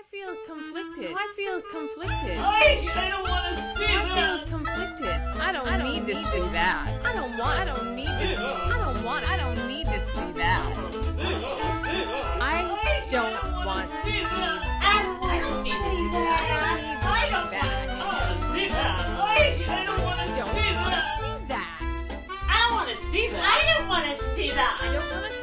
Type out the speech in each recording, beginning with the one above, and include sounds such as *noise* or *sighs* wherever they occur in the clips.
I feel conflicted. I feel conflicted. I, I don't want to see I that. I feel conflicted. I don't, need to see that. I don't want. I don't need to. I don't want. I don't need to see that. See that, see that. I don't want to see that. I don't need to see that. I don't want to see that. I, I don't want to I don't see want that. to see that. I don't want to see that. I don't want to see I don't want to see that.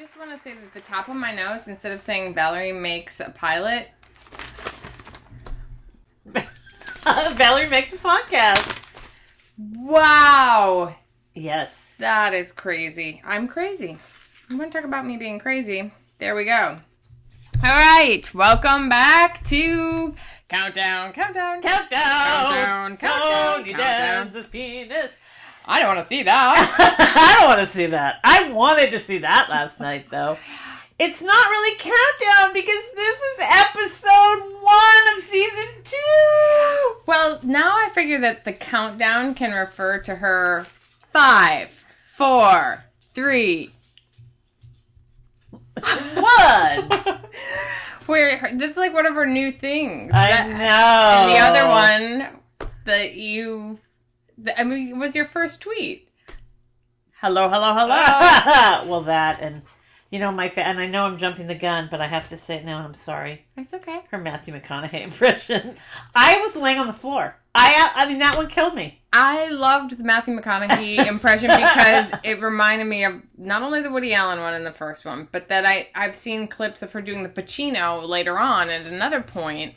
Just want to say that the top of my notes, instead of saying Valerie makes a pilot, *laughs* Valerie makes a podcast. wow, Yes. that is crazy. I'm crazy. I'm going to talk about me being crazy. There we go. All right, welcome back to Countdown, Countdown, Countdown. Countdown, countdown, Tony countdown. dances penis. I don't want to see that. *laughs* I don't want to see that. I wanted to see that last night, though. It's not really countdown because this is episode one of season two. well, now I figure that the countdown can refer to her five, four, three, *laughs* One. *laughs* Where her- this is like one of her new things. I That- know. And the other one that you, that, I mean, it was your first tweet. Hello, hello, hello. *laughs* well, that and you know my fa- and I know I'm jumping the gun, but I have to say it now, and I'm sorry. That's okay. Her Matthew McConaughey *laughs* impression. I was laying on the floor. I I mean that one killed me. I loved the Matthew McConaughey *laughs* impression because it reminded me of not only the Woody Allen one in the first one, but that I I've seen clips of her doing the Pacino later on at another point,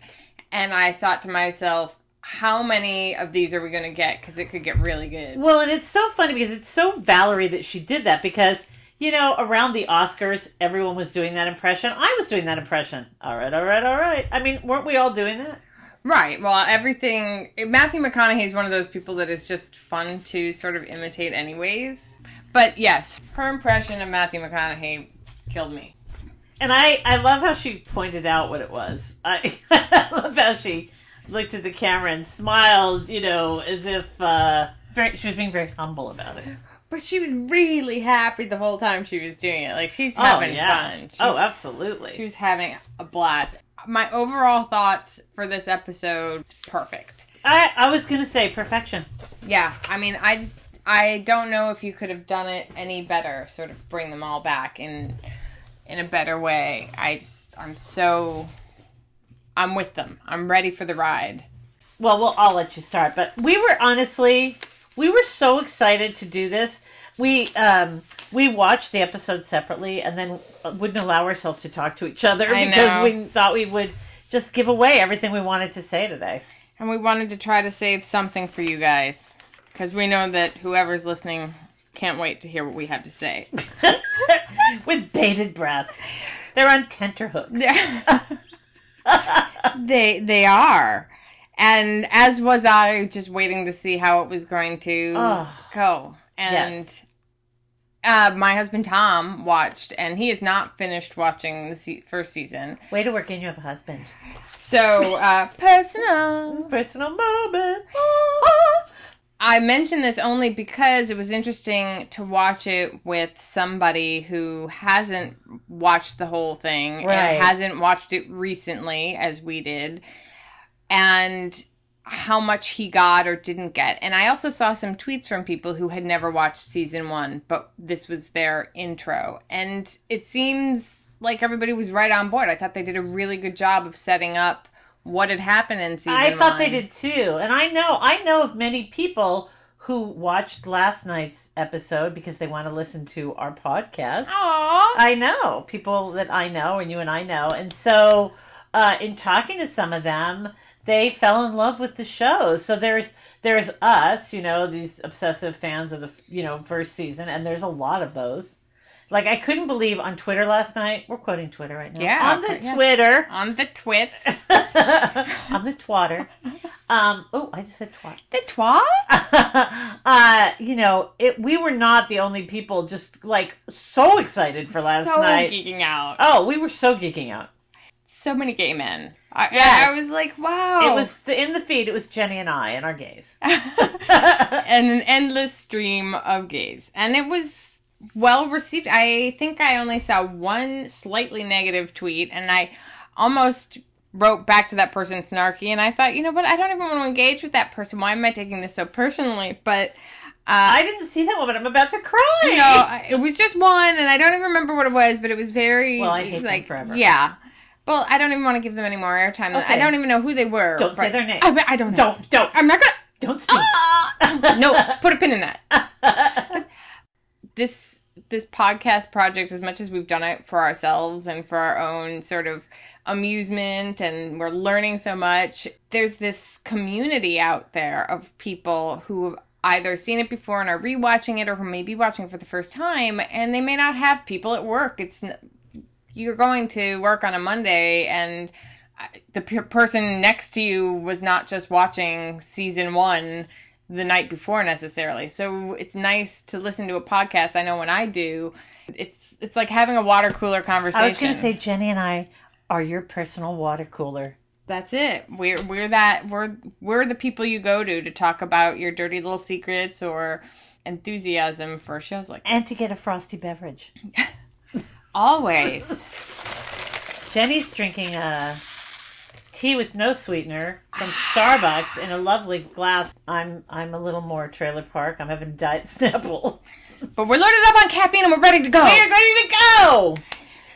and I thought to myself, how many of these are we going to get? Because it could get really good. Well, and it's so funny because it's so Valerie that she did that because, you know, around the Oscars, everyone was doing that impression. I was doing that impression. All right, all right, all right. I mean, weren't we all doing that? Right. Well, everything. Matthew McConaughey is one of those people that is just fun to sort of imitate, anyways. But yes, her impression of Matthew McConaughey killed me. And I, I love how she pointed out what it was. I, *laughs* I love how she looked at the camera and smiled, you know, as if uh, very, she was being very humble about it. But she was really happy the whole time she was doing it. Like she's Oh, having yeah. fun. She's, oh, absolutely. she was having a blast. My overall thoughts for this episode is perfect. I, I was going to say perfection. Yeah, I mean, I just I don't know if you could have done it any better. Sort of bring them all back in in a better way. I just I'm so I'm with them. I'm ready for the ride. Well, we'll I'll let you start. But we were honestly, we were so excited to do this. We um we watched the episode separately and then wouldn't allow ourselves to talk to each other I because know. we thought we would just give away everything we wanted to say today. And we wanted to try to save something for you guys because we know that whoever's listening can't wait to hear what we have to say. *laughs* With bated breath. They're on tenterhooks. *laughs* they they are. And as was I, just waiting to see how it was going to Oh, go. And yes. uh, my husband Tom watched, and he has not finished watching the se- first season. Way to work in you have a husband. So uh, personal. Personal moment. I mentioned this only because it was interesting to watch it with somebody who hasn't watched the whole thing Right. and hasn't watched it recently as we did, and how much he got or didn't get. And I also saw some tweets from people who had never watched season one, but this was their intro. And it seems like everybody was right on board. I thought they did a really good job of setting up what had happened in season I thought they did too. And I know I know of many people who watched last night's episode because they want to listen to our podcast. Aww. I know people that I know and you and I know. And so uh, in talking to some of them, they fell in love with the show. So there's there's us, you know, these obsessive fans of the you know first season, and there's a lot of those. Like I couldn't believe on Twitter last night. We're quoting Twitter right now. Yeah, on the yes. Twitter, On the twits. *laughs* on the twatter. Um, oh, I just said twat. the twat? *laughs* uh, you know, it. We were not the only people just like so excited for last so night. geeking out. Oh, we were so geeking out. so many gay men. I, Yes. I was like, wow. It was in the feed. It was Jenny and I and our gays. *laughs* and an endless stream of gays. And it was well received. I think I only saw one slightly negative tweet, and I almost wrote back to that person snarky. And I thought, you know what? I don't even want to engage with that person. Why am I taking this so personally? But. Uh, I didn't see that one, but I'm about to cry. you know, it was just one, and I don't even remember what it was, but it was very Well, I hate them like forever. Yeah. Well, I don't even want to give them any more airtime. Okay. I don't even know who they were. Don't say their name. I, I don't know. Don't, don't, I'm not gonna. don't speak. no, put a pin in that. *laughs* this this podcast project, as much as we've done it for ourselves and for our own sort of amusement, and we're learning so much, there's this community out there of people who have either seen it before and are rewatching it, or who may be watching for the first time, and they may not have people at work. It's you're going to work on a Monday and uh, the p- person next to you was not just watching season one the night before necessarily. So it's nice to listen to a podcast. I know when I do, it's it's like having a water cooler conversation. I was going to say Jenny and I are your personal water cooler. that's it. We're we're that we're we're the people you go to to talk about your dirty little secrets or enthusiasm for shows like And to get a frosty beverage. *laughs* always. Jenny's drinking a tea with no sweetener from Starbucks in a lovely glass. I'm I'm a little more trailer park. I'm having Diet Snapple. *laughs* But we're loaded up on caffeine and we're ready to go. We are ready to go.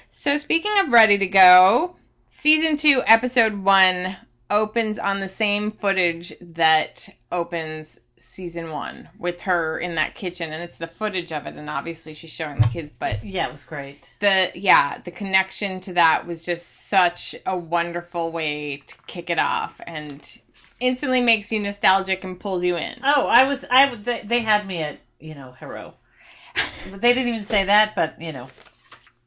So, speaking of ready to go, season two, episode one opens on the same footage that opens season one with her in that kitchen, and it's the footage of it, and obviously she's showing the kids, but Yeah, it was great. the yeah, the connection to that was just such a wonderful way to kick it off, and instantly makes you nostalgic and pulls you in. Oh, I was I they, they had me at you know hero. But *laughs* they didn't even say that, but you know.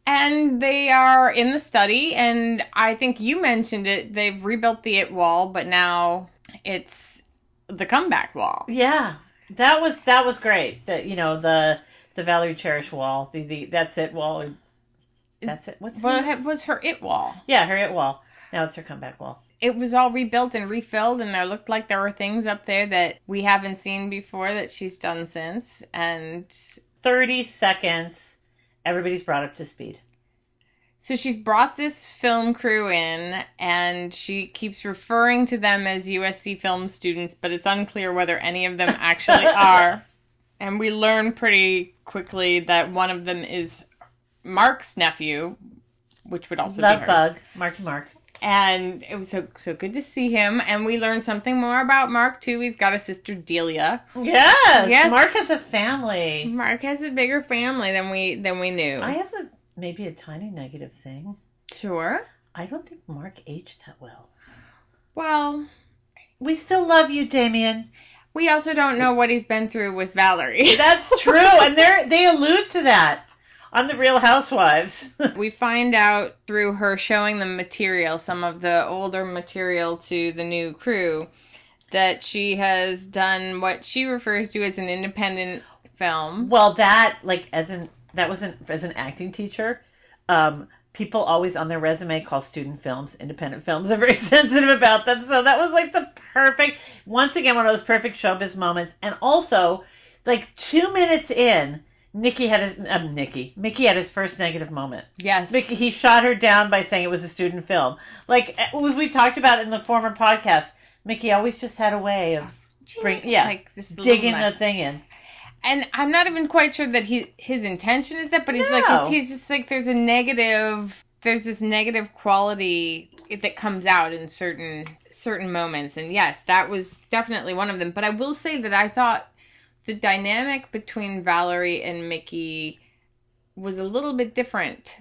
And they are in the study, and I think you mentioned it. They've rebuilt the it wall, but now it's the comeback wall. Yeah, that was that was great. That you know the the Valerie Cherish wall. The the that's it wall. That's it. What's the Well, it was her it wall. yeah her it wall. Now it's her comeback wall. It was all rebuilt and refilled, and there looked like there were things up there that we haven't seen before that she's done since. And Thirty seconds. Everybody's brought up to speed. So she's brought this film crew in, and she keeps referring to them as USC film students, but it's unclear whether any of them actually *laughs* are. And we learn pretty quickly that one of them is Mark's nephew, which would also Love be hers. bug. Marky Mark. And it was so so good to see him. And we learned something more about Mark too. He's got a sister Delia. Yes. Yes. Mark has a family. Mark has a bigger family than we than we knew. I have a maybe a tiny negative thing. sure. I don't think Mark aged that well. Well, We still love you, Damian. we also don't know what he's been through with Valerie. *laughs* That's true, and they they allude to that on the Real Housewives. *laughs* we find out through her showing them material, some of the older material to the new crew, that she has done what she refers to as an independent film. well, that like as an that wasn't as an acting teacher. Um, people always on their resume call student films independent films. Are very *laughs* sensitive about them, so that was like the perfect. Once again, one of those perfect showbiz moments, and also like two minutes in. Nikki had his um, Nikki Mickey had his first negative moment. Yes. Mickey, he shot her down by saying it was a student film. Like eh, we talked about in the former podcast, Mickey always just had a way of bring, yeah, Like this digging the thing in. And I'm not even quite sure that he his intention is that, but he's like No. it's, he's just like there's a negative there's this negative quality that comes out in certain certain moments, and yes, that was definitely one of them. But I will say that I thought the dynamic between Valerie and Mickey was a little bit different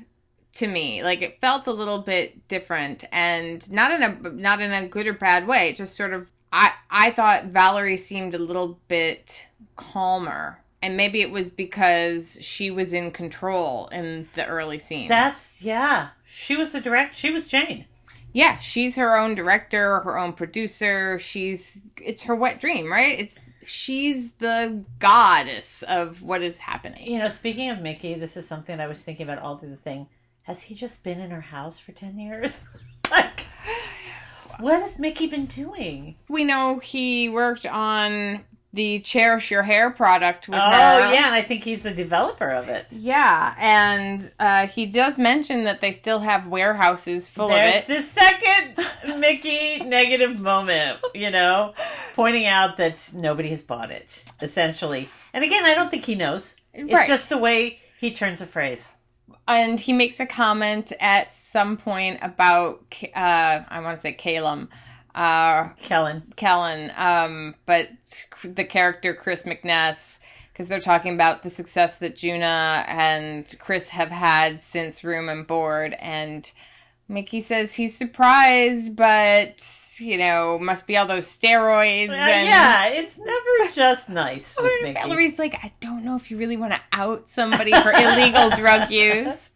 to me like it felt a little bit different and not in a not in a good or bad way just sort of i i thought valerie seemed a little bit calmer and maybe it was because she was in control in the early scenes That's yeah. She was the direct. She was Jane. yeah she's her own director her own producer she's it's her wet dream right it's she's the goddess of what is happening You know, speaking of Mickey, this is something I was thinking about all through the thing. Has he just been in her house for ten years? *laughs* What has Mickey been doing? We know he worked on the Cherish Your Hair product with oh her. yeah, and I think he's the developer of it. Yeah, and uh, he does mention that they still have warehouses full There's of it. It's the second Mickey negative moment, you know, pointing out that nobody has bought it, essentially. And again, I don't think he knows. It's Right. just the way he turns a phrase. And he makes a comment at some point about uh, I want to say Calum, uh, Kellan. Kellan, um, but the character Chris MacNess, because they're talking about the success that Juna and Chris have had since Room and Board, and Mickey says he's surprised, but you know, must be all those steroids. Uh, and yeah, it's never just nice *laughs* with Mickey. Valerie's like, I don't know if you really want to out somebody for illegal *laughs* drug use.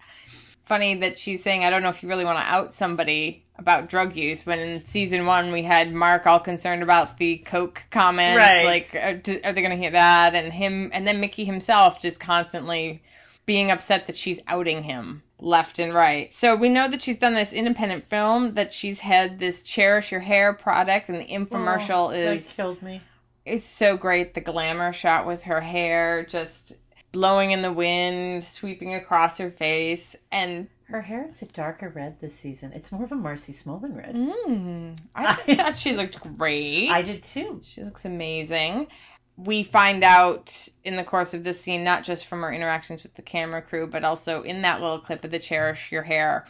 Funny that she's saying, I don't know if you really want to out somebody about drug use. When in season one, we had Mark all concerned about the Coke comments. Right. Like, are, are they going to hear that? And him, and then Mickey himself just constantly being upset that she's outing him left and right. So we know that she's done this independent film, that she's had this Cherish Your Hair product, and the infomercial Oh, that is killed me. it's so great the glamour shot with her hair just blowing in the wind sweeping across her face and Her hair is a darker red this season. It's more of a Marcy Smolin red. mm, i *laughs* thought she looked great I did too. she looks amazing we find out in the course of this scene not just from her interactions with the camera crew but also in that little clip of the cherish your hair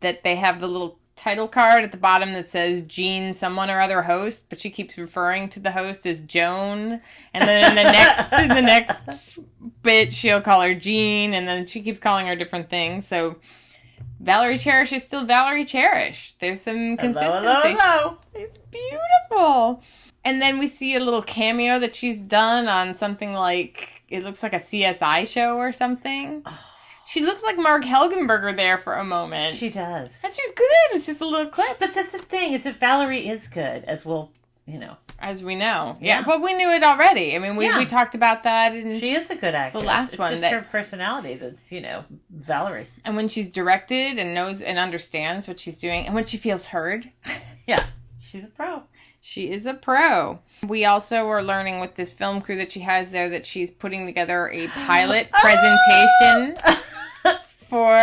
that they have the little title card at the bottom that says Jean someone or other host, but she keeps referring to the host as Joan. And then in the *laughs* next in the next bit she'll call her Jean and then she keeps calling her different things. So Valerie Cherish is still Valerie Cherish. There's some consistency. Hello, hello, hello. It's beautiful. And then we see a little cameo that she's done on something like it looks like a CSI show or something. *sighs* She looks like Marg Helgenberger there for a moment. She does. and she's good. It's just a little clip, But that's the thing, is that Valerie is good, as we'll, you know. as we know. Yeah, Yeah. but we knew it already. I mean, we, Yeah. we talked about that, and, She is a good actress. The last it's one just that- her personality that's, you know, Valerie. and when she's directed and knows and understands what she's doing, and when she feels heard, *laughs* Yeah. She's a pro. She is a pro. We also are learning with this film crew that she has there that she's putting together a pilot *gasps* oh! presentation *laughs* for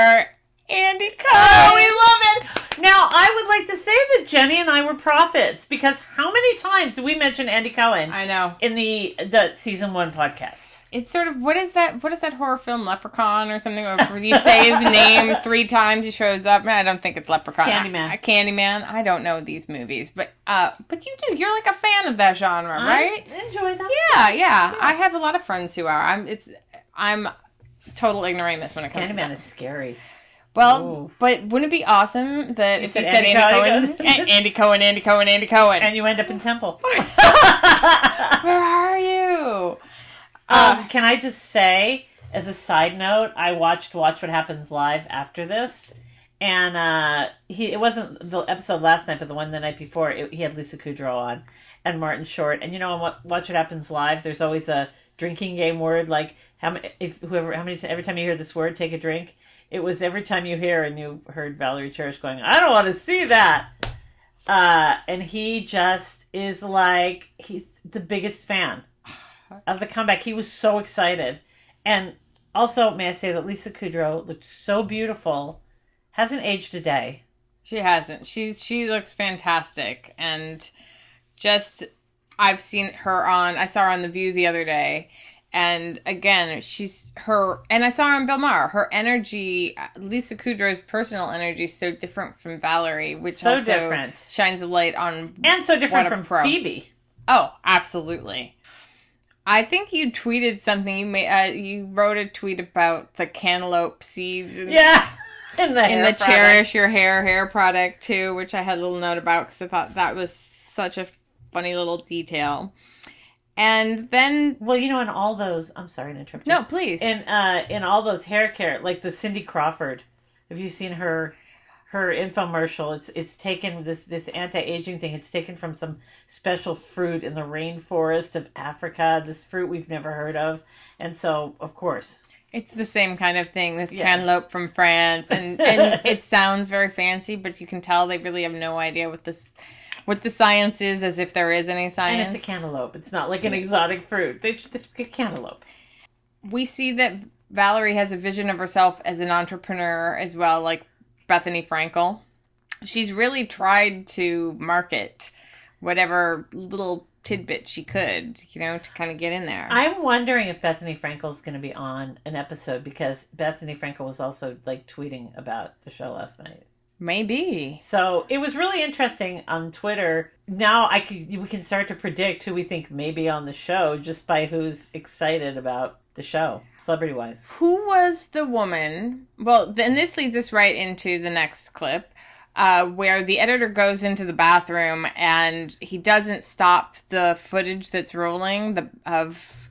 Andy Cohen. Oh, we love it. Now, I would like to say that Jenny and I were prophets because how many times did we mention Andy Cohen I know. in the the season one podcast? It's sort of what is that? What is that horror film, Leprechaun or something? Where you say his *laughs* name three times, he shows up. I don't think it's Leprechaun. Candyman. I, Candyman. I don't know these movies, but uh, but you do. You're like a fan of that genre, right? I enjoy them. Yeah, yeah, I have a lot of friends who are. I'm. It's. I'm total ignoramus when it comes to that. Candyman is scary. Well, Ooh. but wouldn't it be awesome that if said you said Andy Andy, Cohen? Cohen, *laughs* Andy Cohen, Andy Cohen, Andy Cohen? And you end up in Temple. *laughs* Where are you? Um, can I just say, as a side note, I watched Watch What Happens Live after this, and uh, he it wasn't the episode last night, but the one the night before. It, he had Lisa Kudrow on and Martin Short, and you know on Watch What Happens Live, there's always a drinking game word like how many if whoever how many every time you hear this word, take a drink. It was every time you hear and you heard Valerie Cherish going, I don't want to see that. Uh, and he just is like he's the biggest fan Uh-huh. of the comeback. He was so excited. And also, may I say that Lisa Kudrow looked so beautiful, hasn't aged a day. She hasn't. She she looks fantastic, and just I've seen her on. I saw her on The View the other day, and again, she's her. And I saw her on Bill Maher. Her energy, Lisa Kudrow's personal energy, is so different from Valerie, which So also different. shines a light on And so different from pro. Phoebe. Oh, absolutely. I think you tweeted something. You made. Uh, you wrote a tweet about the cantaloupe seeds in, Yeah. *laughs* In the, in the cherish your hair hair product too, which I had a little note about because I thought that was such a funny little detail. And then Well, you know, in all those, I'm sorry to interrupt. you. no, please. In uh, in all those hair care, like the Cindy Crawford. Have you seen her her infomercial. It's it's taken this this anti aging thing. It's taken from some special fruit in the rainforest of Africa. This fruit we've never heard of, and so of course It's the same kind of thing. This Yeah. cantaloupe from France, and, *laughs* and it sounds very fancy, but you can tell they really have no idea what this, what the science is, as if there is any science. and it's a cantaloupe. It's not like an exotic fruit. They it's a cantaloupe. we see that Valerie has a vision of herself as an entrepreneur as well, like Bethenny Frankel. She's really tried to market whatever little tidbit she could, you know, to kind of get in there. I'm wondering if Bethenny Frankel is going to be on an episode because Bethenny Frankel was also like tweeting about the show last night. Maybe. So it was really interesting on Twitter. Now I can we can start to predict who we think may be on the show just by who's excited about the show, celebrity wise. Who was the woman? Well, then this leads us right into the next clip. Uh, where the editor goes into the bathroom and he doesn't stop the footage that's rolling the, of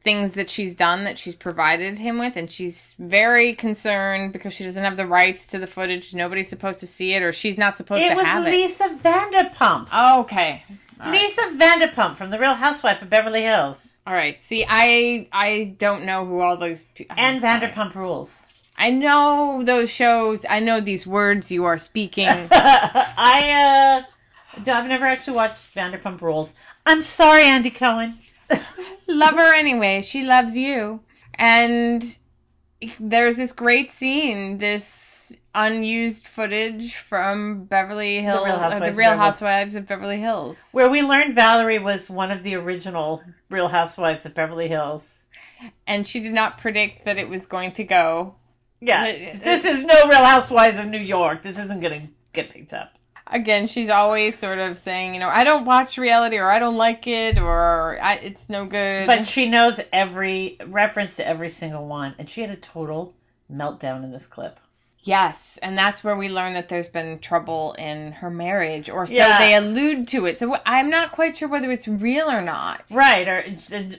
things that she's done that she's provided him with and she's very concerned because she doesn't have the rights to the footage nobody's supposed to see it or she's not supposed It to have it it was Lisa Vanderpump. it okay All right. Lisa Vanderpump from The Real Housewife of Beverly Hills. all right see i i don't know who all those people And Vanderpump Rules. i know those shows i know these words you are speaking *laughs* I uh I've never actually watched Vanderpump Rules. I'm sorry, Andy Cohen. *laughs* love her anyway. She loves you. And there's this great scene, this unused footage from Beverly Hills, Real uh, Housewives the of Real Beverly- Housewives of Beverly Hills. Where we learned Valerie was one of the original Real Housewives of Beverly Hills. And she did not predict that it was going to go. Yeah, It- this is no Real Housewives of New York. This isn't going to get picked up. Again, she's always sort of saying, you know, I don't watch reality or I don't like it or I, it's no good. But she knows every reference to every single one, and she had a total meltdown in this clip. Yes, and that's where we learn that there's been trouble in her marriage, or so Yeah. they allude to it. So I'm not quite sure whether it's real or not. Right, or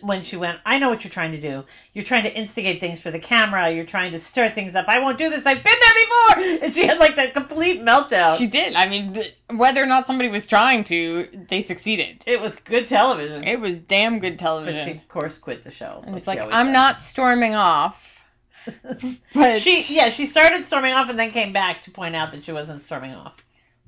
when she went, I know what you're trying to do. You're trying to instigate things for the camera. You're trying to stir things up. I won't do this. I've been there before. And she had like that complete meltdown. She did. I mean, whether or not somebody was trying to, they succeeded. it was good television. It was damn good but television. she, of course, quit the show. and it's like I'm does. not storming off, *laughs* but She yeah, she started storming off and then came back to point out that she wasn't storming off.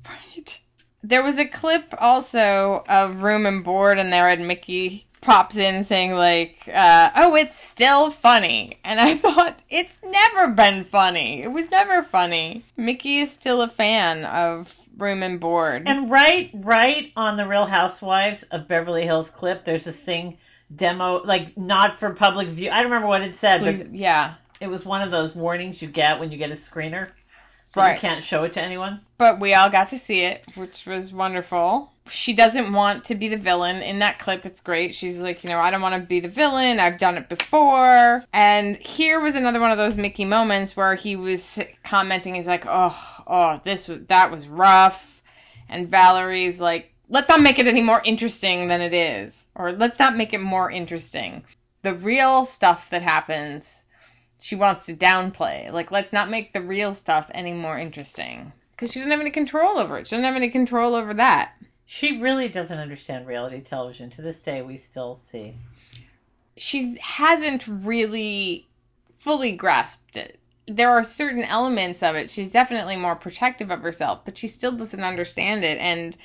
Right. There was a clip also of Room and Board, and there, and Mickey pops in saying like, uh, "Oh, it's still funny," and I *laughs* thought it's never been funny. It was never funny. Mickey is still a fan of Room and Board. And right, right on the Real Housewives of Beverly Hills clip, there's this thing demo, like not for public view. I don't remember what it said, Please- but yeah, it was one of those warnings you get when you get a screener. So Right. you can't show it to anyone. but we all got to see it, which was wonderful. She doesn't want to be the villain in that clip. It's great. She's like, you know, I don't want to be the villain. I've done it before. And here was another one of those Mickey moments where he was commenting. He's like, oh, oh, this was that was rough. And Valerie's like, let's not make it any more interesting than it is, or let's not make it more interesting. The real stuff that happens, she wants to downplay. Like, let's not make the real stuff any more interesting because she doesn't have any control over it. She doesn't have any control over that. She really doesn't understand reality television. To this day, we still see. She hasn't really fully grasped it. There are certain elements of it. She's definitely more protective of herself, but she still doesn't understand it. And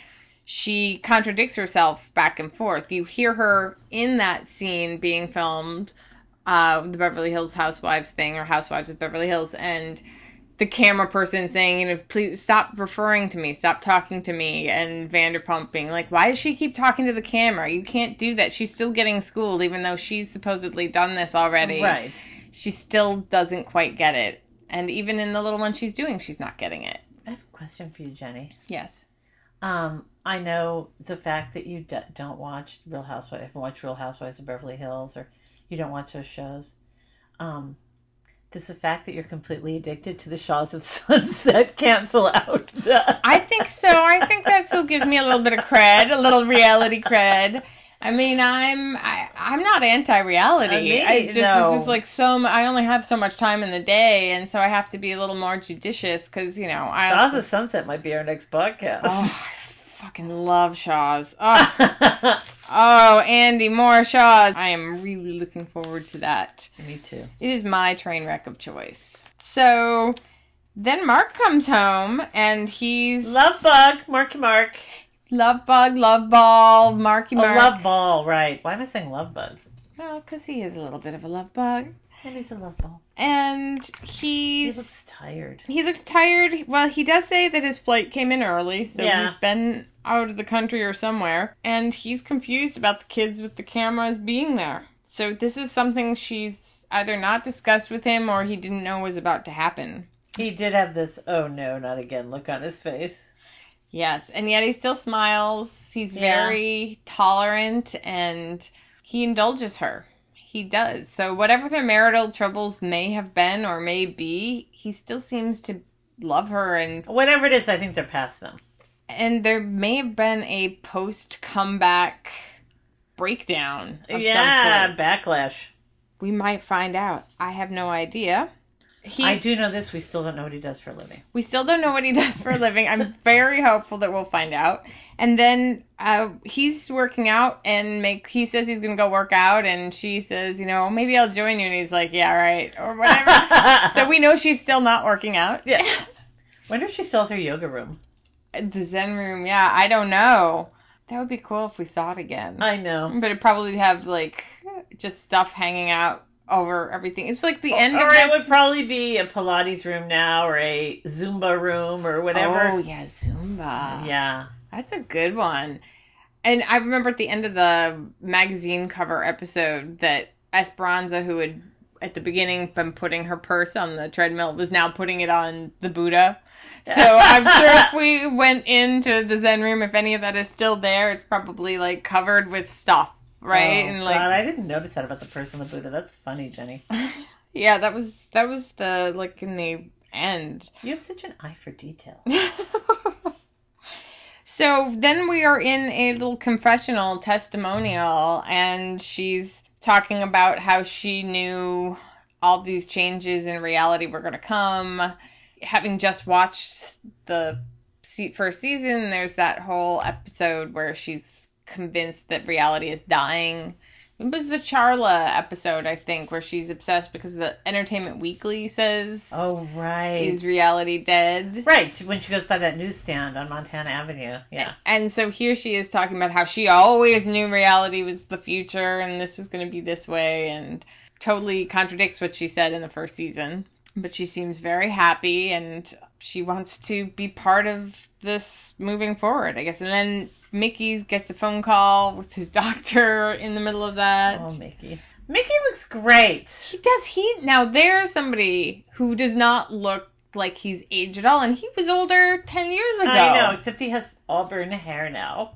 she contradicts herself back and forth. You hear her in that scene being filmed, uh, the Beverly Hills Housewives thing or Housewives of Beverly Hills, and the camera person saying, you know, please stop referring to me, stop talking to me, and Vanderpump being like, why does she keep talking to the camera? You can't do that. She's still getting schooled, even though she's supposedly done this already. Right. She still doesn't quite get it. And even in the little one she's doing, she's not getting it. I have a question for you, Jenny. Yes. Um, I know the fact that you d- don't watch Real Housewives, I haven't watched Real Housewives of Beverly Hills, or you don't watch those shows. Um, does the fact that you're completely addicted to the Shahs of *laughs* Sunset cancel out that? I think so. I think that still gives me a little bit of cred, a little reality cred. I mean, I'm I, I'm not anti-reality. Uh, it's just no. it's just like so. m- I only have so much time in the day, and so I have to be a little more judicious because you know I Shahs also, of Sunset might be our next podcast. oh, I *laughs* fucking love Shahs. *laughs* Oh, oh, Andy more Shahs. I am really looking forward to that. Me too. It is my train wreck of choice. So then Mark comes home and he's Love bug, Marky Mark. love bug, love ball, Marky Oh, Mark. love ball, right. Why am I saying love bug? Well, because he is a little bit of a love bug. And he's a love ball. And He he's looks tired. he looks tired. Well, he does say that his flight came in early, so Yeah. he's been out of the country or somewhere, and he's confused about the kids with the cameras being there. So this is something she's either not discussed with him or he didn't know was about to happen. He did have this, oh no, not again, look on his face. Yes, and yet he still smiles. He's Yeah. very tolerant and he indulges her. He does. So, whatever their marital troubles may have been or may be, he still seems to love her and Whatever it is, I think they're past them. and there may have been a post comeback breakdown of yeah, some sort. backlash. We might find out. I have no idea. He's, I do know this. We still don't know what he does for a living. We still don't know what he does for a living. I'm very hopeful that we'll find out. And then uh, he's working out and make. He says he's gonna go work out, and she says, you know, maybe I'll join you. And he's like, yeah, right, or whatever. *laughs* so we know she's still not working out. Yeah. Wonder if she still has her yoga room. the Zen room. Yeah, I don't know. That would be cool if we saw it again. I know. but it'd probably have like just stuff hanging out over everything. It's like the oh, end Or of it would probably be a Pilates room now, or a Zumba room, or whatever. Oh yeah, Zumba. Yeah. That's a good one. And I remember at the end of the magazine cover episode that Esperanza, who had at the beginning been putting her purse on the treadmill, was now putting it on the Buddha. So I'm *laughs* sure if we went into the Zen room, if any of that is still there, it's probably like covered with stuff, right? Oh, and like, God, I didn't notice that about the person in the Buddha. That's funny, Jenny. *laughs* yeah, that was that was the like in the end. You have such an eye for detail. *laughs* So then we are in a little confessional testimonial, and she's talking about how she knew all these changes in reality were going to come. Having just watched the first season, there's that whole episode where she's convinced that reality is dying. It was the Charla episode, I think, where she's obsessed because the Entertainment Weekly says, Oh, right. Is reality dead? Right, when she goes by that newsstand on Montana Avenue. Yeah. And so here she is talking about how she always knew reality was the future and this was going to be this way and totally contradicts what she said in the first season. But she seems very happy and she wants to be part of this moving forward, I guess. And then Mickey gets a phone call with his *laughs* doctor in the middle of that. Oh, Mickey. Mickey looks great. He does he now there's somebody who does not look like he's aged at all and he was older 10 years ago. I know, except he has auburn hair now.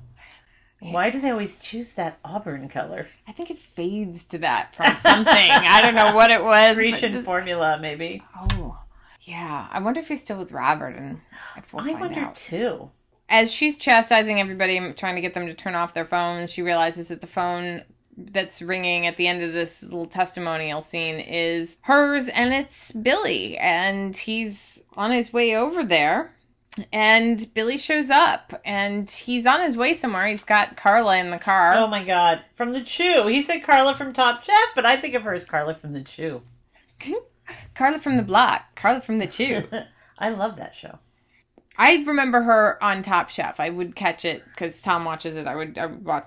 Why do they always choose that auburn color? I think it fades to that from something. I don't know what it was. Grecian just- formula, maybe. oh, yeah. I wonder if he's still with Robert and we'll I wonder out. too. As she's chastising everybody, trying to get them to turn off their phones, she realizes that the phone that's ringing at the end of this little testimonial scene is hers, and it's Billy, and he's on his way over there. And Billy shows up, and he's on his way somewhere. He's got Carla in the car. Oh my god. From the Chew. He said Carla from Top Chef, but I think of her as Carla from the Chew. Carla from the block, Carla from the Chew. *laughs* I love that show. I remember her on Top Chef. I would catch it because Tom watches it. I would, I would watch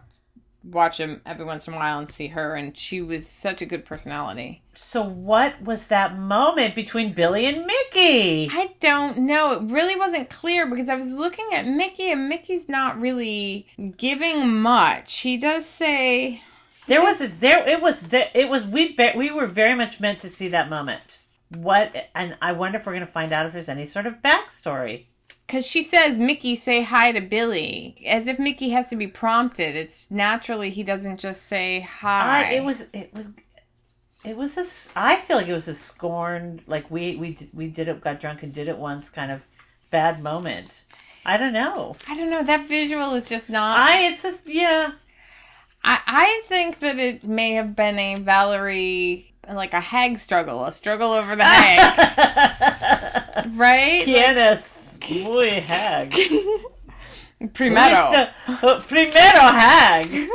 watch him every once in a while and see her, and she was such a good personality. So what was that moment between Billy and Mickey? I don't know. It really wasn't clear because I was looking at Mickey, and Mickey's not really giving much. He does say, There was a there it was there it was we be, we were very much meant to see that moment. What and I wonder if we're going to find out if there's any sort of backstory. because she says, Mickey, say hi to Billy, as if Mickey has to be prompted. It's naturally he doesn't just say hi. I, it was it was it was a I feel like it was a scorned like we we we did it got drunk and did it once kind of bad moment. I don't know. I don't know. That visual is just not. I it's just yeah. I, I think that it may have been a Valerie, like a hag struggle, a struggle over the hag, *laughs* right? Quienes *laughs* muy hag. Primero. The, oh, primero hag. *laughs*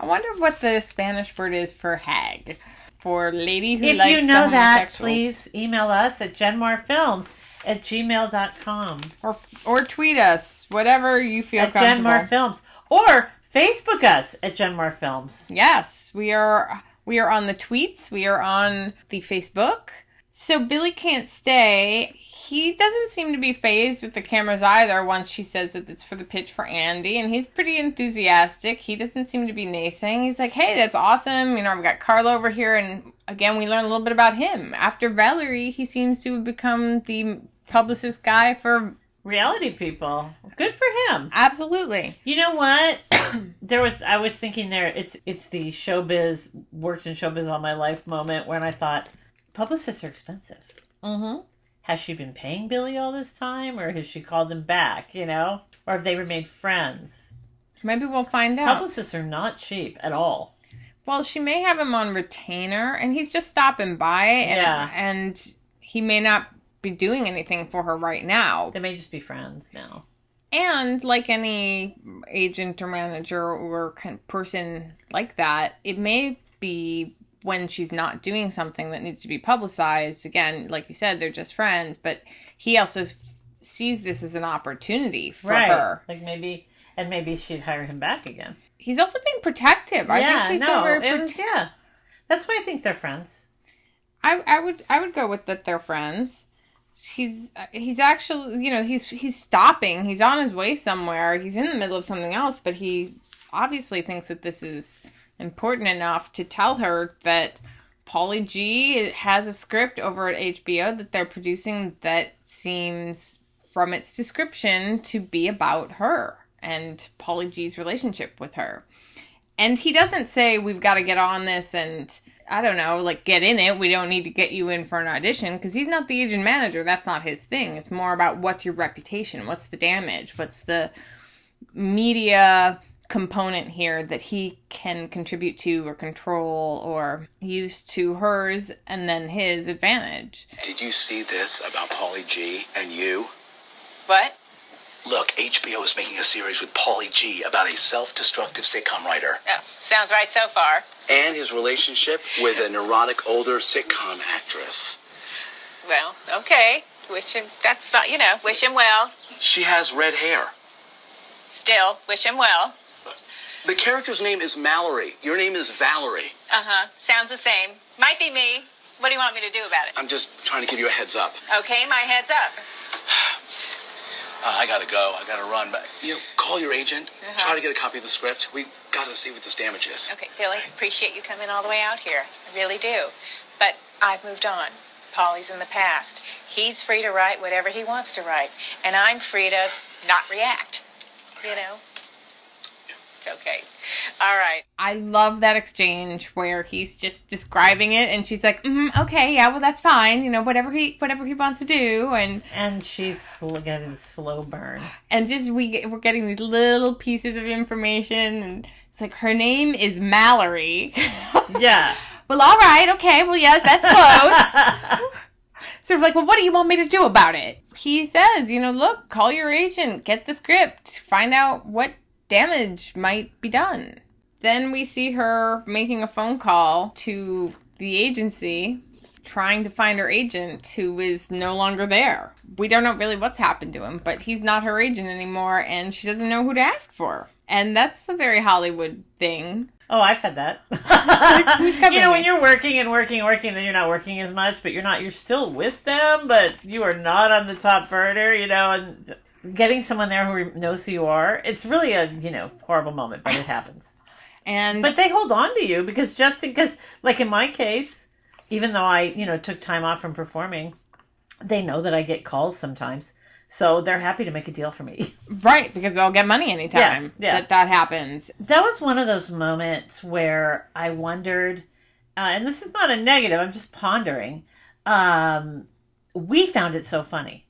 I wonder what the Spanish word is for hag. For lady who If likes If you know that, please email us at genmarfilms at gmail.com. Or, or tweet us, whatever you feel At comfortable. Films. Or Facebook us at Genmar Films. Yes, we are we are on the tweets, we are on the Facebook. So Billy can't stay. He doesn't seem to be phased with the cameras either once she says that it's for the pitch for Andy and he's pretty enthusiastic. He doesn't seem to be naysaying. He's like, "Hey, that's awesome. You know, I've got Carla over here and again, we learn a little bit about him. After Valerie, he seems to have become the publicist guy for Reality people. Good for him. absolutely. You know what? *clears throat* there was I was thinking there it's it's the showbiz worked in showbiz all my life moment when I thought publicists are expensive. Mm-hmm. Has she been paying Billy all this time or has she called him back, you know? Or have they remained friends? Maybe we'll find out. Publicists are not cheap at all. Well, she may have him on retainer, and he's just stopping by, and, Yeah. and he may not be doing anything for her right now. They may just be friends now. And like any agent or manager or kind of person like that, it may be when she's not doing something that needs to be publicized. Again, like you said, they're just friends, but he also sees this as an opportunity for her. Like maybe and maybe she'd hire him back again. He's also being protective. I yeah, think they no, very prote- was, yeah. That's why I think they're friends. I, I would I would go with that they're friends. He's he's actually you know he's he's stopping. He's on his way somewhere. He's in the middle of something else, but he obviously thinks that this is important enough to tell her that Paulie G has a script over at HBO that they're producing that seems from its description to be about her and Paulie G's relationship with her. And he doesn't say we've got to get on this and I don't know, like get in it. We don't need to get you in for an audition because he's not the agent manager. That's not his thing. It's more about what's your reputation, what's the damage, what's the media component here that he can contribute to or control or use to hers and then his advantage. Did you see this about Paulie G and you? What? Look, HBO is making a series with Paulie G about a self-destructive sitcom writer Oh, sounds right so far. and his relationship with a neurotic older sitcom actress. Well, okay. Wish him, that's fine, you know, wish him well. She has red hair. Still, wish him well. The character's name is Mallory. Your name is Valerie. Uh huh. Sounds the same. Might be me. What do you want me to do about it? I'm just trying to give you a heads up. Okay, my head's up. Uh, I gotta go. I gotta run. But you know, call your agent. Uh-huh. Try to get a copy of the script. We gotta see what this damage is. Okay, Billy, appreciate you coming all the way out here. I really do. But I've moved on. Paulie's in the past. He's free to write whatever he wants to write, and I'm free to not react. You know? It's okay. All right. I love that exchange where he's just describing it and she's like, mm, "Okay, yeah, well that's fine. You know, whatever he whatever he wants to do." And And she's sl- getting slow burn. and just we get, we're getting these little pieces of information and it's like her name is Mallory. *laughs* Yeah. well, all right, okay, well yes, that's close. *laughs* sort of like, well, what do you want me to do about it? He says, you know, look, call your agent, get the script, find out what damage might be done. Then we see her making a phone call to the agency, trying to find her agent who is no longer there. We don't know really what's happened to him, but he's not her agent anymore, and she doesn't know who to ask for. And that's a very Hollywood thing. Oh, I've had that. *laughs* you know, when you're working and working and working, then you're not working as much, but you're not, you're still with them, but you are not on the top burner, you know, and getting someone there who knows who you are, it's really a, you know, horrible moment, but it happens. And But they hold on to you because just because, like in my case, even though I, you know, took time off from performing, they know that I get calls sometimes. So they're happy to make a deal for me. *laughs* right, because they'll get money anytime Yeah, yeah. that that happens. that was one of those moments where I wondered, uh, and this is not a negative, I'm just pondering. Um, we found it so funny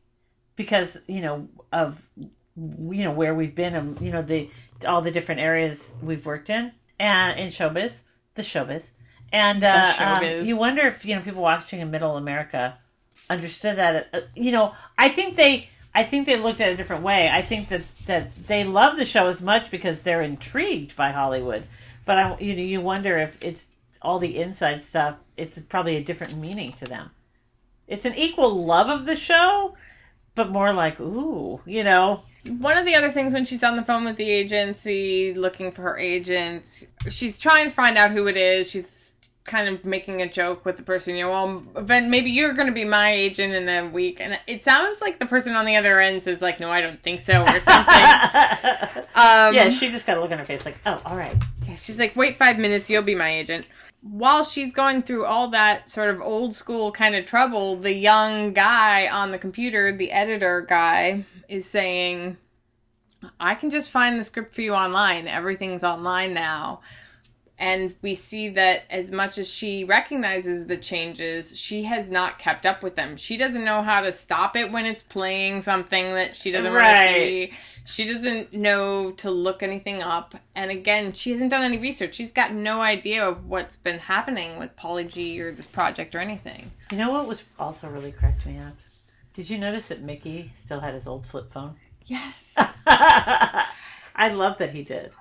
because, you know, of, you know, where we've been and, you know, the, all the different areas we've worked in. And in showbiz, the showbiz, and uh, The um, you wonder if you know people watching in Middle America understood that. Uh, you know, I think they. I think they looked at it a different way. I think that, that they love the show as much because they're intrigued by Hollywood. But I, you know, you wonder if it's all the inside stuff. It's probably a different meaning to them. It's an equal love of the show, but more like ooh, you know. One of the other things when she's on the phone with the agency looking for her agent, she's trying to find out who it is. She's kind of making a joke with the person, you know, well, then maybe you're going to be my agent in a week. And it sounds like the person on the other end says, like, no, I don't think so, or something. *laughs* um, yeah, she just got a look on her face like, oh, all right. Yeah, she's like, wait five minutes, you'll be my agent. While she's going through all that sort of old school kind of trouble, the young guy on the computer, the editor guy, is saying, I can just find the script for you online. Everything's online now. And we see that as much as she recognizes the changes, she has not kept up with them. She doesn't know how to stop it when it's playing something that she doesn't want to see. She doesn't know to look anything up. And again, she hasn't done any research. She's got no idea of what's been happening with Paulie G or this project or anything. You know what was also really cracked me up? Did you notice that Mickey still had his old flip phone? Yes. *laughs* I love that he did.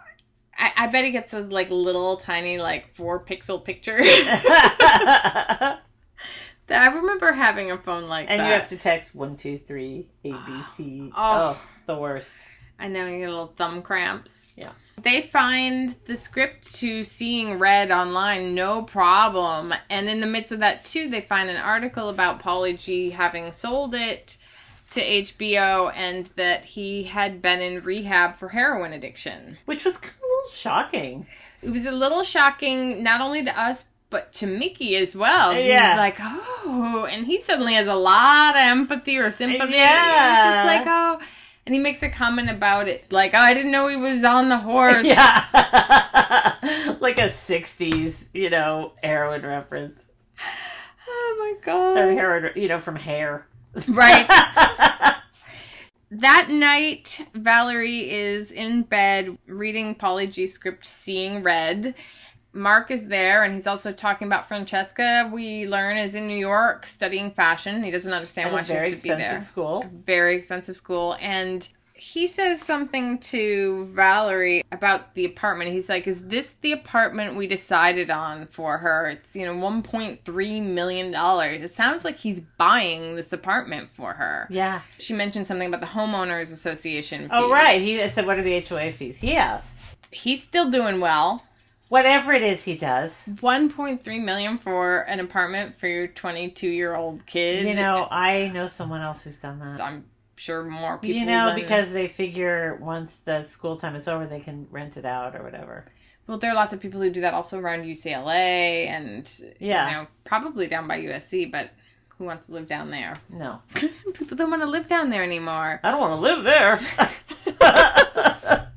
I, I bet he gets those like little tiny like four pixel pictures. *laughs* I remember having a phone like And that. And you have to text one two three A B *gasps* C. Oh. Oh, the worst. I know you get little thumb cramps. Yeah. They find the script to Seeing Red online, no problem. And in the midst of that, too, they find an article about Paulie G having sold it to HBO and that he had been in rehab for heroin addiction. Which was kind of a little shocking. It was a little shocking, not only to us, but to Mickey as well. Yeah. He's like, oh, and he suddenly has a lot of empathy or sympathy. Yeah. It's just like, oh. And he makes a comment about it, like, oh, I didn't know he was on the horse. *laughs* Yeah. *laughs* like a 60s, you know, heroin reference. Oh my Or god. heroin, you know, from hair. Right. *laughs* that night, Valerie is in bed reading Paulie G script Seeing Red. Mark is there and he's also talking about Francesca, we learn, is in New York studying fashion. He doesn't understand At why she has to be there. expensive school. Very expensive school. And he says something to Valerie about the apartment. He's like, Is this the apartment we decided on for her? It's, you know, $1.3 million. It sounds like he's buying this apartment for her. Yeah. She mentioned something about the Homeowners Association. Oh, right. He said, What are the HOA fees? He asked. He's still doing well. Whatever it is he does. 1.3 million for an apartment for your 22 year old kid. You know, I know someone else who's done that. I'm sure more people. You know, because they figure once the school time is over, they can rent it out or whatever. Well, there are lots of people who do that also around UCLA and Yeah. you know, probably down by USC, but who wants to live down there? *laughs* No, People don't want to live down there anymore. I don't want to live there. *laughs* *laughs*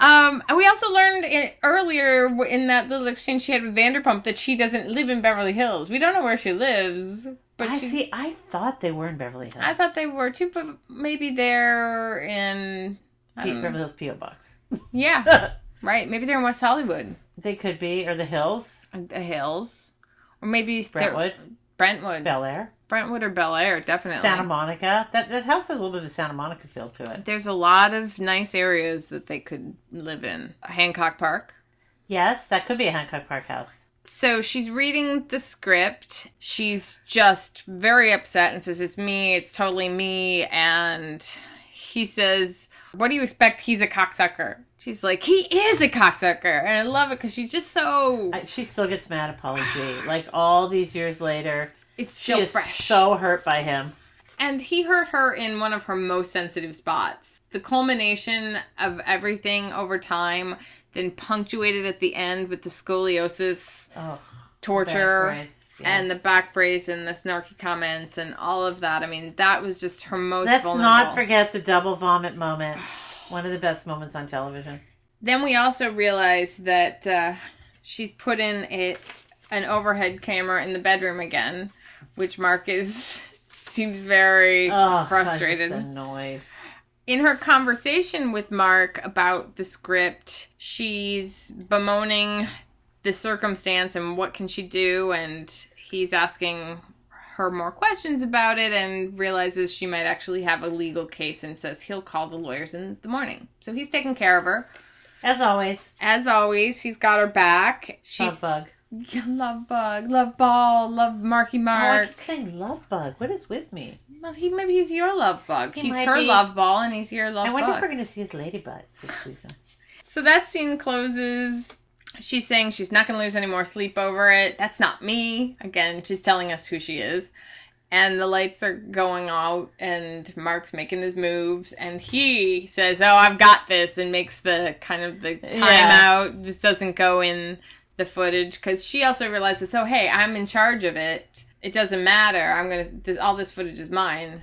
Um, and we also learned in, earlier in that little exchange she had with Vanderpump that she doesn't live in Beverly Hills. We don't know where she lives, but I she, see. I thought they were in Beverly Hills. I thought they were too, but maybe they're in. I P-. Beverly Hills PO Box. Yeah, *laughs* right. Maybe they're in West Hollywood, They could be, or the Hills, uh, the Hills, or maybe Brentwood, Brentwood, Bel Air, Brentwood or Bel Air, definitely. Santa Monica. That that house has a little bit of a Santa Monica feel to it. There's a lot of nice areas that they could live in. Hancock Park. Yes, that could be a Hancock Park house. So she's reading the script. She's just very upset and says, It's me, it's totally me. And he says, What do you expect? He's a cocksucker. She's like, He is a cocksucker. And I love it because she's just so. She still gets mad at Paulie G. Like all these years later, It's she still is fresh. so hurt by him. And he hurt her in one of her most sensitive spots. The culmination of everything over time, then punctuated at the end with the scoliosis, Oh, torture, brace, yes. and the back brace and the snarky comments and all of that. I mean, that was just her most Let's vulnerable. not forget the double vomit moment. *sighs* One of the best moments on television. Then we also realized that uh, she's put in a an overhead camera in the bedroom again, which Mark is *laughs* seems very Oh, frustrated. Annoyed. In her conversation with Mark about the script, she's bemoaning the circumstance and what can she do and he's asking her more questions about it and realizes she might actually have a legal case and says he'll call the lawyers in the morning. So he's taking care of her. As always, As always, he's got her back. She's bug. Yeah, *laughs* love bug, love ball, love Marky Mark. Oh, I keep saying love bug. What is with me? well, he maybe he's your love bug. He he's her be. love ball, and he's your love I wonder if we're going to see his ladybug this season. So that scene closes. She's saying she's not going to lose any more sleep over it. That's not me. Again, she's telling us who she is. And the lights are going out, and Mark's making his moves, and he says, "Oh, I've got this," and makes the kind of the Yeah. timeout. This doesn't go in the footage because she also realizes, "Oh, hey, I'm in charge of it. It doesn't matter. I'm gonna. This, all this footage is mine."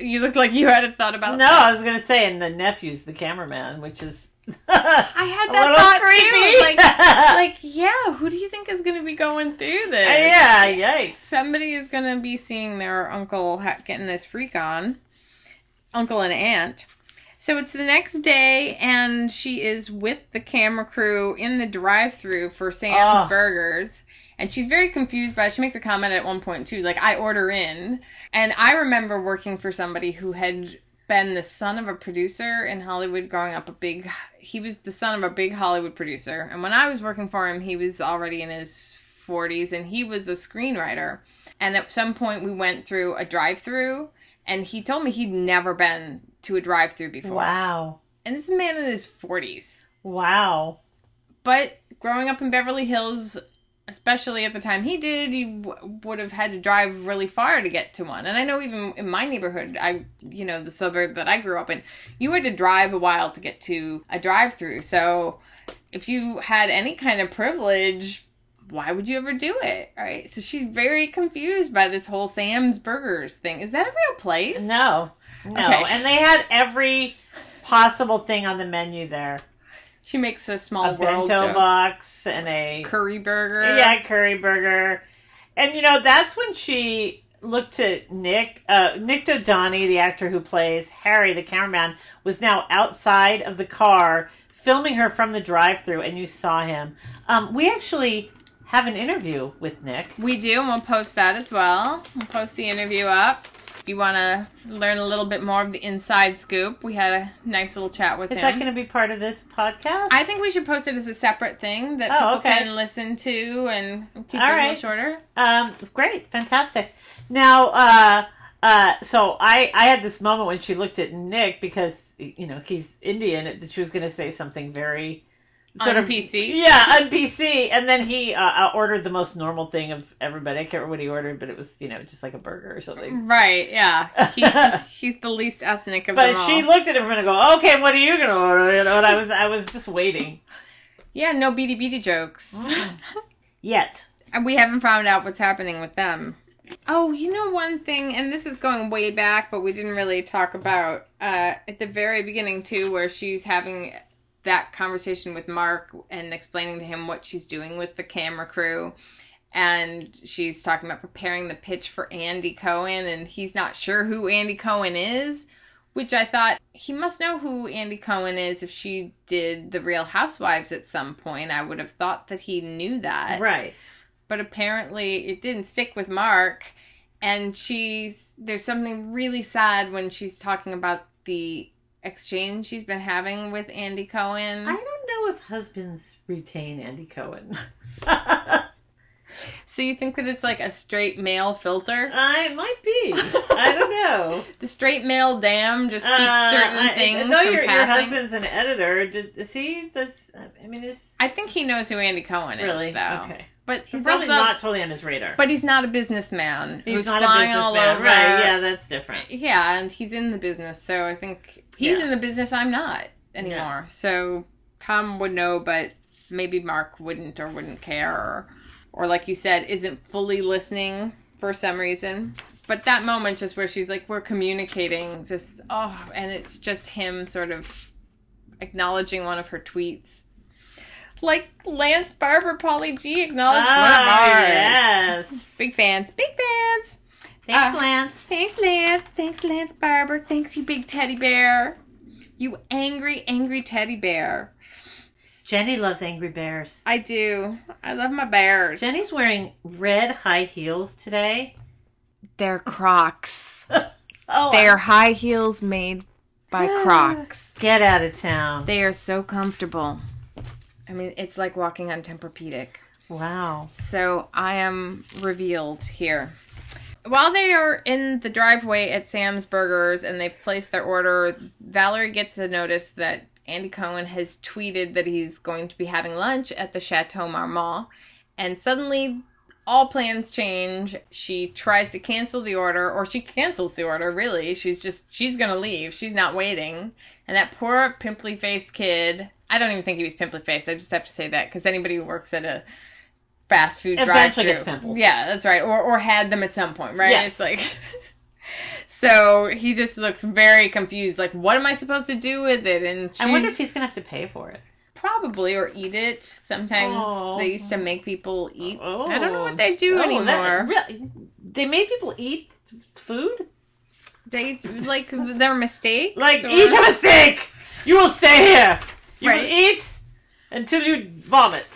You looked like you had a thought about No, that. I was going to say, and the nephew's the cameraman, which is. *laughs* I had that thought creepy. too. Like, *laughs* like, yeah, who do you think is going to be going through this? Uh, yeah, yikes. Somebody is going to be seeing their uncle ha- getting this freak on. Uncle and aunt. So it's the next day, and she is with the camera crew in the drive-through for Sam's Oh. Burgers. And she's very confused by it. She makes a comment at one point too, like I order in. And I remember working for somebody who had been the son of a producer in Hollywood growing up a big he was the son of a big Hollywood producer. And when I was working for him, he was already in his 40s and he was a screenwriter. And at some point we went through a drive-through and he told me he'd never been to a drive-through before. Wow. And this man in his 40s. Wow. But growing up in Beverly Hills, especially at the time he did, he w- would have had to drive really far to get to one. And I know even in my neighborhood, I, you know, the suburb that I grew up in, you had to drive a while to get to a drive-through. So if you had any kind of privilege, why would you ever do it? Right? So she's very confused by this whole Sam's Burgers thing. Is that a real place? No. No. Okay. And they had every possible thing on the menu there. She makes a small a world bento joke. box and a curry burger. yeah curry burger, and you know that's when she looked to Nick. Uh, Nick Dodani, the actor who plays Harry, the cameraman, was now outside of the car filming her from the drive-through, and you saw him. Um, we actually have an interview with Nick. We do, and we'll post that as well. We'll post the interview up. If you want to learn a little bit more of the inside scoop, we had a nice little chat with Is him. that going to be part of this podcast? I think we should post it as a separate thing that Oh, people okay. can listen to and keep All it a little shorter. Um, great, fantastic. Now, uh, uh, so I, I had this moment when she looked at Nick because you know he's Indian that she was going to say something very sort of Un-PC. yeah, on PC, and then he uh, uh, ordered the most normal thing of everybody. I can't remember what he ordered, but it was you know just like a burger or something. Right, yeah. He's, *laughs* he's the least ethnic of But them all. But she looked at him and go, "Okay, what are you going to order?" You know, and I was I was just waiting. yeah, no beady beady jokes. *laughs* Yet, And we haven't found out what's happening with them. Oh, you know one thing, and this is going way back, but we didn't really talk about uh, at the very beginning too, where she's having that conversation with Mark and explaining to him what she's doing with the camera crew. And she's talking about preparing the pitch for Andy Cohen, and he's not sure who Andy Cohen is, which I thought he must know who Andy Cohen is if she did The Real Housewives at some point. I would have thought that he knew that right? but apparently it didn't stick with Mark. And she's there's something really sad when she's talking about the exchange she's been having with Andy Cohen. I don't know if husbands retain Andy Cohen. *laughs* so you think that it's like a straight male filter? I it might be. I don't know. *laughs* The straight male dam just keeps Uh, certain I- things from your, your husband's an editor. Did, is he? That's. I mean, is I think he knows who Andy Cohen really is, though. okay. But He's probably also, not totally on his radar. but he's not a businessman he's not a flying all businessman, over. right? Yeah, that's different. Yeah, and he's in the business, so I think he's Yeah. in the business. I'm not anymore. So Tom would know, but maybe Mark wouldn't or wouldn't care, or, or like you said, isn't fully listening for some reason. But that moment, just where she's like, "We're communicating," just oh, and it's just him sort of acknowledging one of her tweets. Like Lance Barber, Paulie G acknowledged one of Ah, ours. yes. Big fans, big fans. Thanks, uh, Lance. Thanks, Lance. Thanks, Lance Barber. Thanks, you big teddy bear. You angry, angry teddy bear. Jenny loves angry bears. I do. I love my bears. Jenny's wearing red high heels today. They're Crocs. *laughs* Oh, They are high heels made by Crocs. get out of town. They are so comfortable. I mean, it's like walking on Tempur-Pedic. Wow. So I am revealed here. While they are in the driveway at Sam's Burgers and they've placed their order, Valerie gets a notice that Andy Cohen has tweeted that he's going to be having lunch at the Chateau Marmont. And suddenly, all plans change. She tries to cancel the order, or she cancels the order, really. She's just, she's gonna leave. She's not waiting. And that poor pimply faced kid, I don't even think he was pimply faced. I just have to say that because anybody who works at a fast food drive through. Yeah, that's right. Or or had them at some point, right? Yes. It's like *laughs* So he just looks very confused, like, what am I supposed to do with it? And I wonder if he's gonna have to pay for it. probably or eat it. Sometimes Oh. they used to make people eat. Oh, I don't know what they do Oh, anymore. that- really? They made people eat food. They like their mistakes. Like or- eat a mistake. You will stay here. You Right. will eat until you vomit.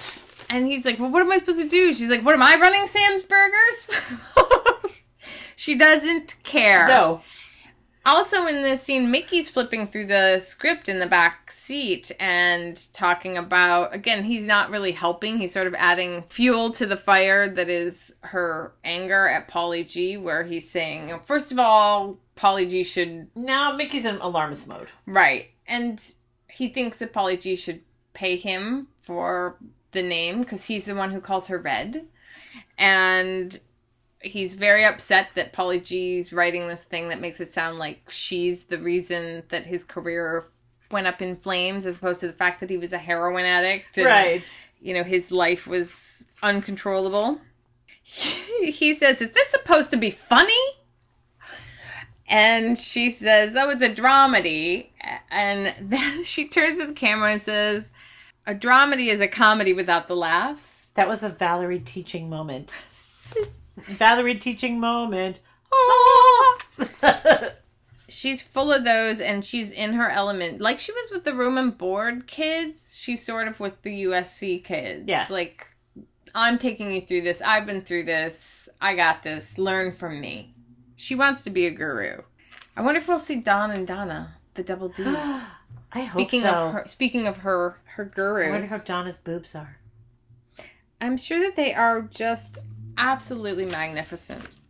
And he's like, "Well, what am I supposed to do?" She's like, "What am I running Sam's Burgers?" *laughs* she doesn't care. No. Also, in this scene, Mickey's flipping through the script in the back seat and talking about again, he's not really helping. He's sort of adding fuel to the fire that is her anger at Paulie G, where he's saying, first of all, Paulie G should Now Mickey's in alarmist mode. Right. And he thinks that Paulie G should pay him for the name because he's the one who calls her Red. And he's very upset that Paulie G's writing this thing that makes it sound like she's the reason that his career went up in flames as opposed to the fact that he was a heroin addict. and, Right. You know, his life was uncontrollable. *laughs* He says, Is this supposed to be funny? And she says, Oh, it's a dramedy. And *laughs* then she turns to the camera and says, A dramedy is a comedy without the laughs. That was a Valerie teaching moment. *laughs* Valerie teaching moment. Oh. *laughs* She's full of those and she's in her element. Like she was with the room and bored kids, she's sort of with the USC kids. Yeah. Like, I'm taking you through this. I've been through this. I got this. Learn from me. She wants to be a guru. I wonder if we'll see Don and Donna, the double D's. *gasps* I hope Speaking so. of her, speaking of her, her gurus. I wonder how Donna's boobs are. I'm sure that they are just absolutely magnificent.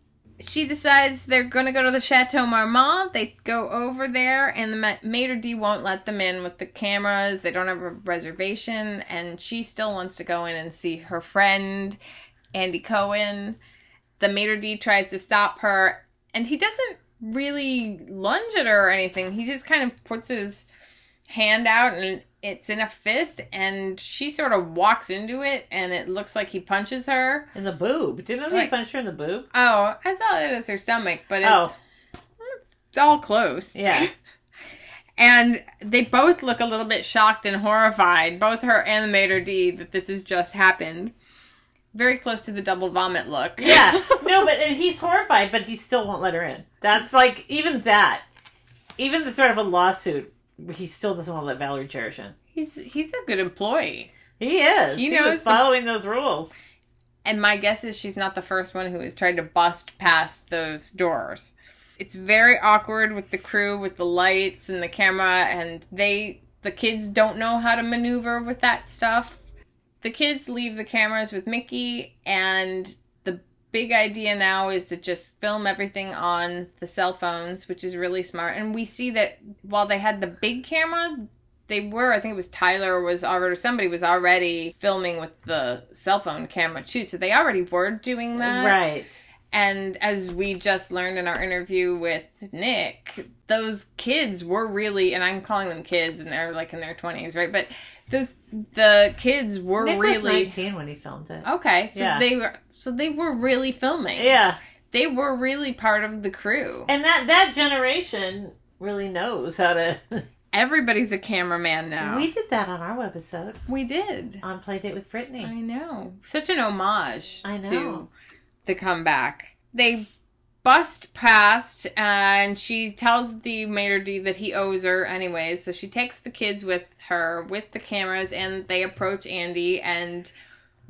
She decides they're going to go to the Chateau Marmont. They go over there, and the ma- maitre d won't let them in with the cameras. They don't have a reservation, and she still wants to go in and see her friend, Andy Cohen. The maitre d tries to stop her, and he doesn't really lunge at her or anything. He just kind of puts his hand out and it's in a fist and she sort of walks into it and it looks like he punches her. In the boob. Didn't they Like- punch her in the boob? Oh, I saw it as her stomach, but it's Oh. it's all close. Yeah. *laughs* And they both look a little bit shocked and horrified, both her and the maitre d, that this has just happened. Very close to the double vomit look. Yeah. *laughs* No, but and he's horrified, but he still won't let her in. That's like even that. Even the threat of a lawsuit, he still doesn't want to let Valerie cherish him. he's he's a good employee. He is. He He, knows was the- following those rules. And my guess is she's not the first one who has tried to bust past those doors. It's very awkward with the crew, with the lights and the camera, and they, the kids don't know how to maneuver with that stuff. The kids leave the cameras with Mickey, and big idea now is to just film everything on the cell phones, which is really smart. And we see that while they had the big camera, they were i think it was tyler was already or somebody was already filming with the cell phone camera too so they already were doing that Right. and as we just learned in our interview with nick those kids were really and i'm calling them kids and they're like in their 20s right but those the kids were Nick was really 19 when he filmed it. okay so Yeah. they were so they were really filming Yeah. they were really part of the crew And that that generation really knows how to. *laughs* everybody's a cameraman now We did that on our webisode we did on Playdate with Brittany. I know. Such an homage I know. to the comeback. They bust past and she tells the maitre d that he owes her anyways so she takes the kids with her with the cameras and they approach andy and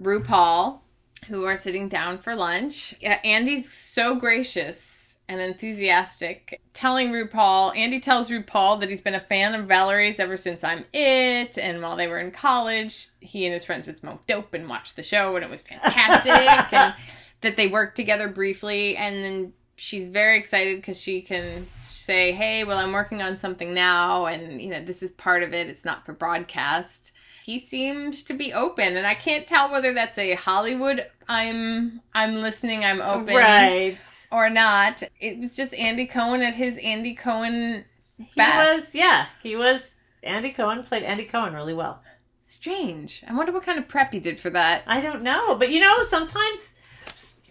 rupaul who are sitting down for lunch. Yeah, andy's so gracious and enthusiastic telling rupaul andy tells rupaul that he's been a fan of valerie's ever since i'm it and while they were in college he and his friends would smoke dope and watch the show and it was fantastic *laughs* and that they worked together briefly and then she's very excited because she can say hey well i'm working on something now and you know this is part of it it's not for broadcast he seems to be open and i can't tell whether that's a hollywood i'm i'm listening i'm open Right. or not it was just andy cohen at his andy cohen He was, yeah, he was. Andy Cohen played Andy Cohen really well. strange i wonder what kind of prep he did for that I don't know, but you know, sometimes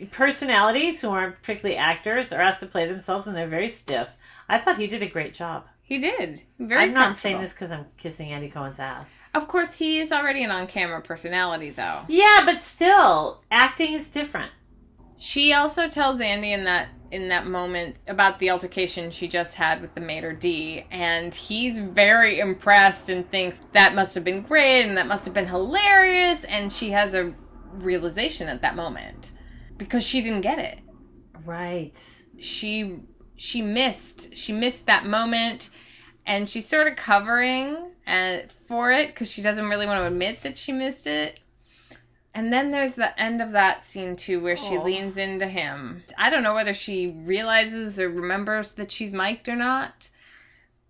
personalities who aren't particularly actors are asked to play themselves and they're very stiff. I thought he did a great job. he did very I'm not saying this because I'm kissing Andy Cohen's ass. of course he is already an on-camera personality though Yeah, but still, acting is different. She also tells Andy in that in that moment about the altercation she just had with the maitre d, and he's very impressed and thinks that must have been great and that must have been hilarious. And she has a realization at that moment because she didn't get it. Right. She she missed she missed that moment, and she's sort of covering uh, for it because she doesn't really want to admit that she missed it. And then there's the end of that scene too, where she leans into him. I don't know whether she realizes or remembers that she's mic'd or not,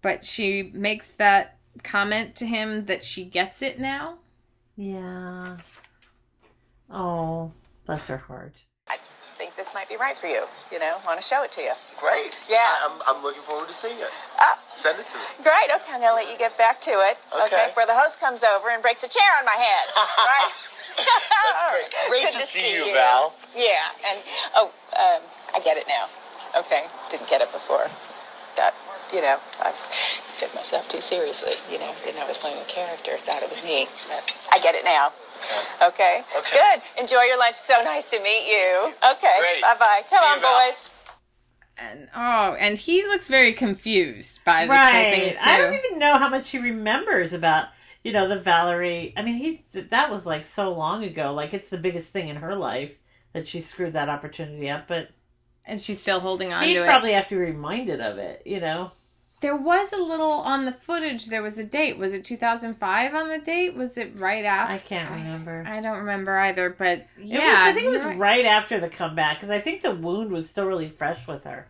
but she makes that comment to him that she gets it now. Yeah. Oh, bless her heart. I think this might be right for you. You know, want to show it to you. Great. Yeah. I'm, I'm looking forward to seeing it. Ah. Send it to me. Great. Okay, I'm gonna let you get back to it. Okay. Before the host comes over and breaks a chair on my head. *laughs* right. That's *laughs* great. Great Good to see you, Val. Yeah, and oh, um, I get it now. Okay, didn't get it before. That you know, I was, took myself too seriously. You know, didn't know I was playing a character. Thought it was me. But I get it now. Okay. Okay. Good. Enjoy your lunch. So nice to meet you. Okay. Bye bye. Come you, on, boys. And oh, and he looks very confused by this whole thing Right. too. I don't even know how much he remembers about, you know, the Valerie. I mean, he that was like so long ago. Like it's the biggest thing in her life that she screwed that opportunity up. But and she's still holding on he'd to it. probably have to be reminded of it. You know. There was a little on the footage. There was a date. Was it 2005 on the date? Was it right after? I can't remember. I don't remember either. But yeah, was, I think it was right. right after the comeback because I think the wound was still really fresh with her.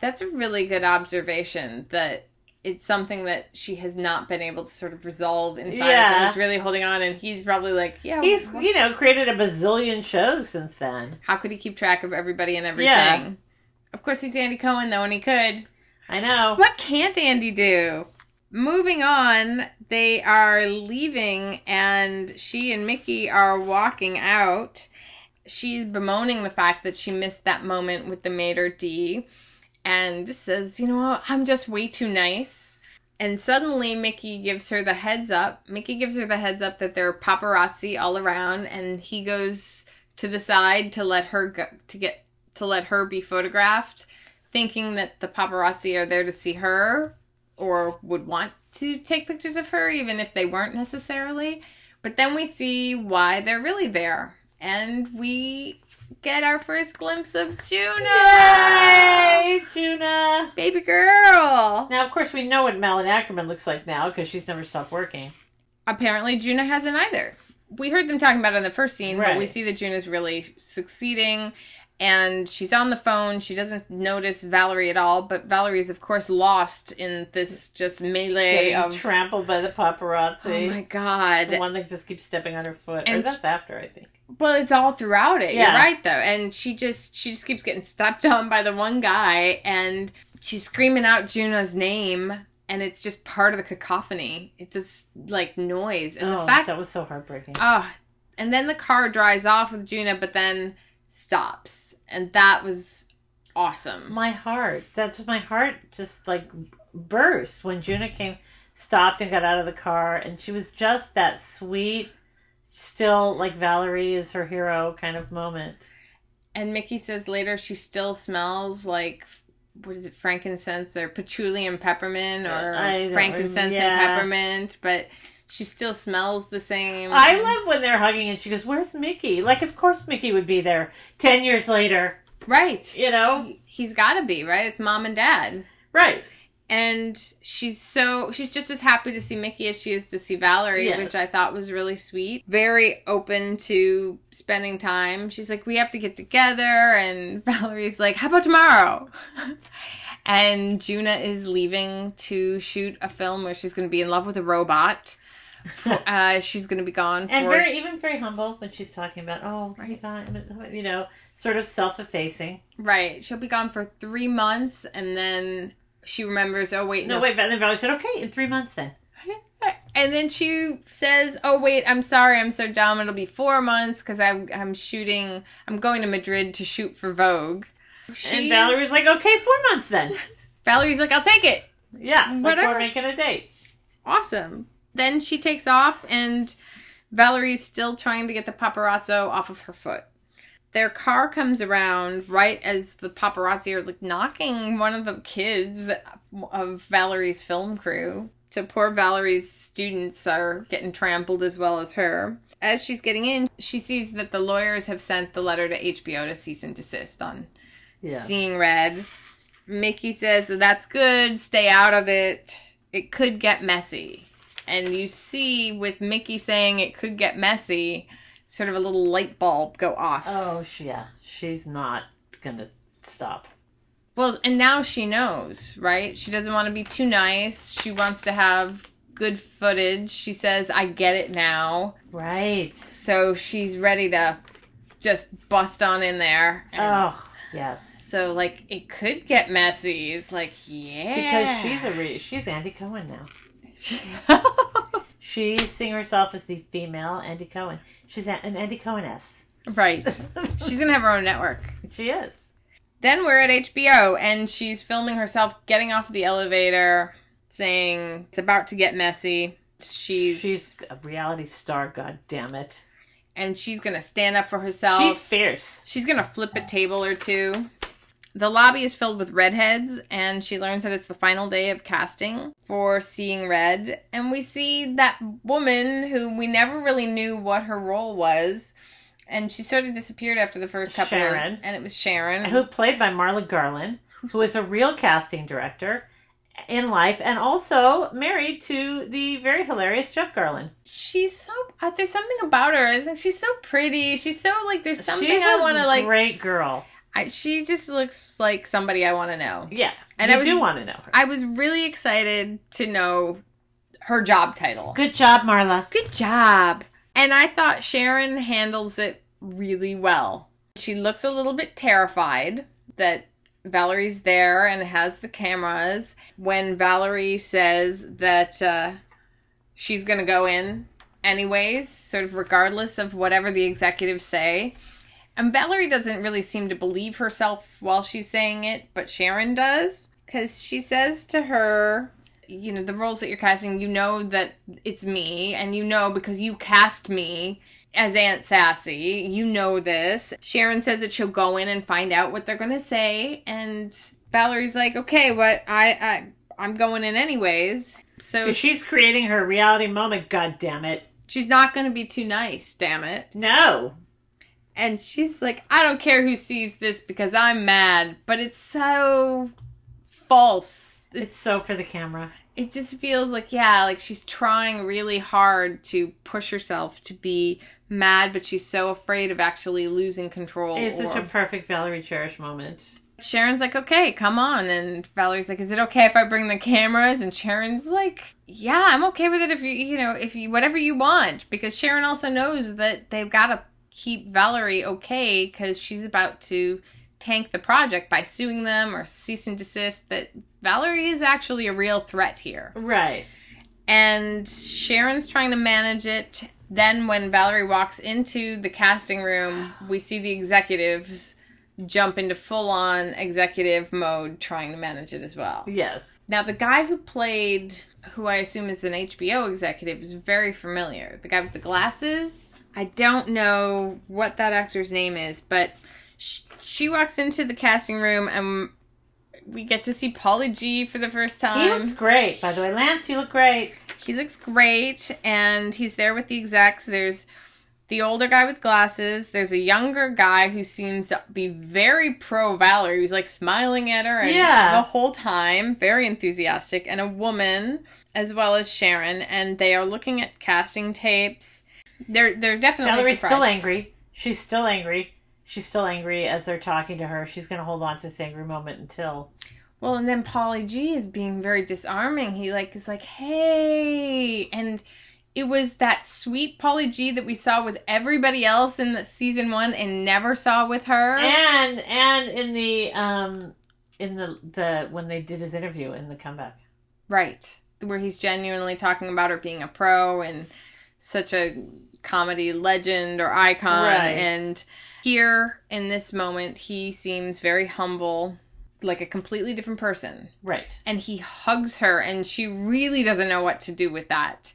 That's a really good observation. That it's something that she has not been able to sort of resolve inside. of Yeah. her. He's really holding on, and he's probably like, yeah. He's wh- you know created a bazillion shows since then. how could he keep track of everybody and everything? Yeah. Of course, he's Andy Cohen though, and he could. I know. What can't Andy do? Moving on, they are leaving, and she and Mickey are walking out. She's bemoaning the fact that she missed that moment with the maitre d, and says, "You know what? I'm just way too nice." And suddenly, Mickey gives her the heads up. Mickey gives her the heads up that there are paparazzi all around, and he goes to the side to let her go to get to let her be photographed thinking that the paparazzi are there to see her or would want to take pictures of her, even if they weren't necessarily. But then we see why they're really there. And we get our first glimpse of Juna! Yay, Juna! Baby girl! Now, of course, we know what Malin Akerman looks like now because she's never stopped working. Apparently, Juna hasn't either. We heard them talking about it in the first scene, but we see that Juna's really succeeding. And she's on the phone. She doesn't notice Valerie at all, but Valerie is, of course, lost in this just melee Getting of trampled by the paparazzi. Oh my god. the one that just keeps stepping on her foot. or And that's after, I think. Well, it's all throughout it. Yeah. You're right though. And she just she just keeps getting stepped on by the one guy and she's screaming out Juna's name and it's just part of the cacophony. It's just like noise. And oh, the fact that was so heartbreaking. Oh, and then the car drives off with Juna, but then stops. And that was awesome. my heart. That's just my heart just like burst when Juna came, stopped and got out of the car, and she was just that sweet, still like Valerie is her hero kind of moment. And Mickey says later she still smells like what is it, frankincense or patchouli and peppermint or frankincense rem- and peppermint, but she still smells the same. I love when they're hugging and she goes, "Where's Mickey?" Like, of course Mickey would be there ten years later. right. You know, He's got to be right. It's mom and dad. right? and she's so she's just as happy to see Mickey as she is to see Valerie, Yes. which I thought was really sweet. Very open to spending time. She's like, "We have to get together," and *laughs* Valerie's like, "How about tomorrow?" *laughs* and Juna is leaving to shoot a film where she's going to be in love with a robot. *laughs* uh, she's going to be gone And for very, even very humble when she's talking about, "Oh, my God," you know, sort of self-effacing. right. She'll be gone for three months, and then she remembers. Oh wait, No, wait. Then Valerie said, "Okay, in three months then." *laughs* And then she says, "Oh wait, I'm sorry, I'm so dumb. It'll be four months because I'm I'm shooting. I'm going to Madrid to shoot for Vogue." And She's- Valerie's like, "Okay, four months then." *laughs* Valerie's like, "I'll take it. Yeah, like Whatever. we're making a date. Awesome." Then she takes off, and Valerie's still trying to get the paparazzo off of her foot. Their car comes around right as the paparazzi are like knocking one of the kids of Valerie's film crew. So poor Valerie's students are getting trampled as well as her. As she's getting in, she sees that the lawyers have sent the letter to HBO to cease and desist on Yeah. seeing red. Mickey says that's good, stay out of it. It could get messy. And you see with Mickey saying it could get messy, sort of a little light bulb go off. Oh, yeah. She's not gonna stop. Well, and now she knows, right? She doesn't want to be too nice. She wants to have good footage. She says, I get it now. Right. So she's ready to just bust on in there. Oh, yes. So, like, it could get messy. It's like, yeah. Because she's a re- she's Andy Cohen now. *laughs* She's seeing herself as the female Andy Cohen. She's an Andy Cohen S. right. She's going to have her own network. *laughs* She is. Then we're at HBO and she's filming herself getting off the elevator saying it's about to get messy. She's, She's a reality star. God damn it. and she's going to stand up for herself. She's fierce. She's gonna flip a table or two. The lobby is filled with redheads, and she learns that it's the final day of casting for Seeing Red. And we see that woman who we never really knew what her role was. And she sort of disappeared after the first couple Sharon. of, and it was Sharon. Who played by Marla Garlin, who is a real casting director in life and also married to the very hilarious Jeff Garlin. she's so uh, there's something about her. I think she's so pretty. She's so like there's something She's I want to like. great girl. I, she just looks like somebody I want to know. Yeah. And I was- do want to know her. I was really excited to know her job title. Good job, Marla. Good job. And I thought Sharon handles it really well. She looks a little bit terrified that Valerie's there and has the cameras. When Valerie says that uh, she's going to go in anyways, sort of regardless of whatever the executives say. And Valerie doesn't really seem to believe herself while she's saying it, but Sharon does. Because she says to her, you know, the roles that you're casting, you know that it's me, and you know because you cast me as Aunt Sassy. You know this. Sharon says that she'll go in and find out what they're going to say, and Valerie's like, okay, what? I, I, I'm going in anyways. So She's creating her reality moment, god damn it. she's not going to be too nice, damn it. No. And she's like, I don't care who sees this because I'm mad, but it's so false. It's so for the camera. It just feels like, yeah, like she's trying really hard to push herself to be mad, but she's so afraid of actually losing control. It's such a perfect Valerie Cherish moment. Sharon's like, okay, come on. And Valerie's like, is it okay if I bring the cameras? And Sharon's like, yeah, I'm okay with it if you, you know, if you, whatever you want. Because Sharon also knows that they've got to keep Valerie okay because she's about to tank the project by suing them or cease and desist. That Valerie is actually a real threat here. Right. And Sharon's trying to manage it. Then, when Valerie walks into the casting room, we see the executives jump into full on executive mode trying to manage it as well. Yes. Now, the guy who played, who I assume is an HBO executive, is very familiar. The guy with the glasses. I don't know what that actor's name is, but Sh- She walks into the casting room and we get to see Paulie G for the first time. He looks great, by the way. Lance, you look great. He looks great, and he's there with the execs. There's the older guy with glasses. There's a younger guy who seems to be very pro Valerie. He's like smiling at her and Yeah. the whole time, very enthusiastic, and a woman as well as Sharon, and they are looking at casting tapes. They're they're definitely Valerie's surprised. still angry. She's still angry. She's still angry as they're talking to her. She's going to hold on to this angry moment until. Well, and then Paulie G is being very disarming. He like is like, "Hey," and it was that sweet Paulie G that we saw with everybody else in the season one and never saw with her. And and in the um in the the when they did his interview in the comeback. right, where he's genuinely talking about her being a pro and such a comedy legend or icon. Right. And here in this moment, he seems very humble, like a completely different person. Right. and he hugs her and she really doesn't know what to do with that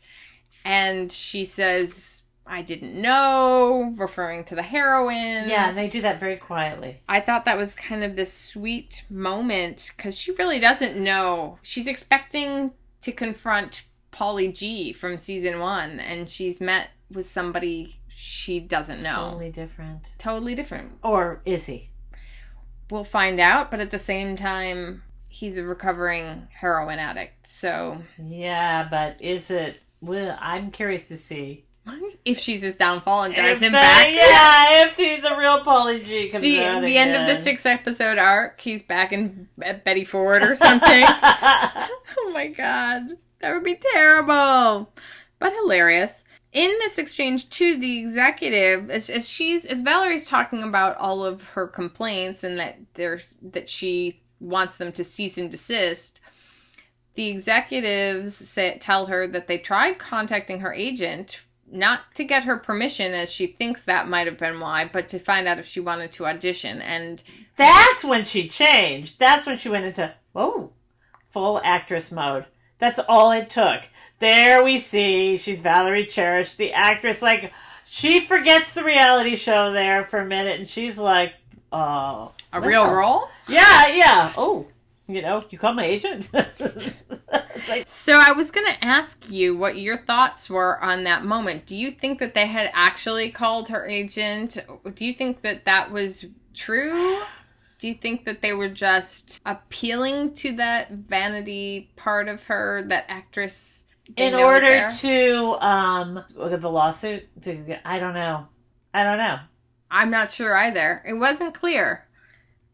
and she says i didn't know referring to the heroine. Yeah, they do that very quietly. i thought that was kind of this sweet moment because she really doesn't know she's expecting to confront paulie g from season one and she's met with somebody she doesn't know Totally different. totally different Or is he? we'll find out but at the same time he's a recovering heroin addict so Yeah, but is it? Well, I'm curious to see. if she's his downfall and drives If him the- back. Yeah, if he's the real Paulie G comes The out the end of the again. six episode arc, he's back in Betty Ford or something. *laughs* *laughs* oh my god, that would be terrible, but hilarious. In this exchange, too, the executive, as, as she's as Valerie's talking about all of her complaints and that there's that she wants them to cease and desist. The executives say, tell her that they tried contacting her agent, not to get her permission, as she thinks that might have been why, but to find out if she wanted to audition. And That's when she changed. That's when she went into oh, full actress mode. That's all it took. There we see she's Valerie Cherish, the actress. Like she forgets the reality show there for a minute, and she's like, "Oh, a real role. yeah, yeah. Oh, you know, you call my agent." *laughs* Like, So I was going to ask you what your thoughts were on that moment. Do you think that they had actually called her agent? Do you think that that was true? Do you think that they were just appealing to that vanity part of her, that actress? in order to um look at the lawsuit, to, I don't know. I don't know. I'm not sure either. It wasn't clear.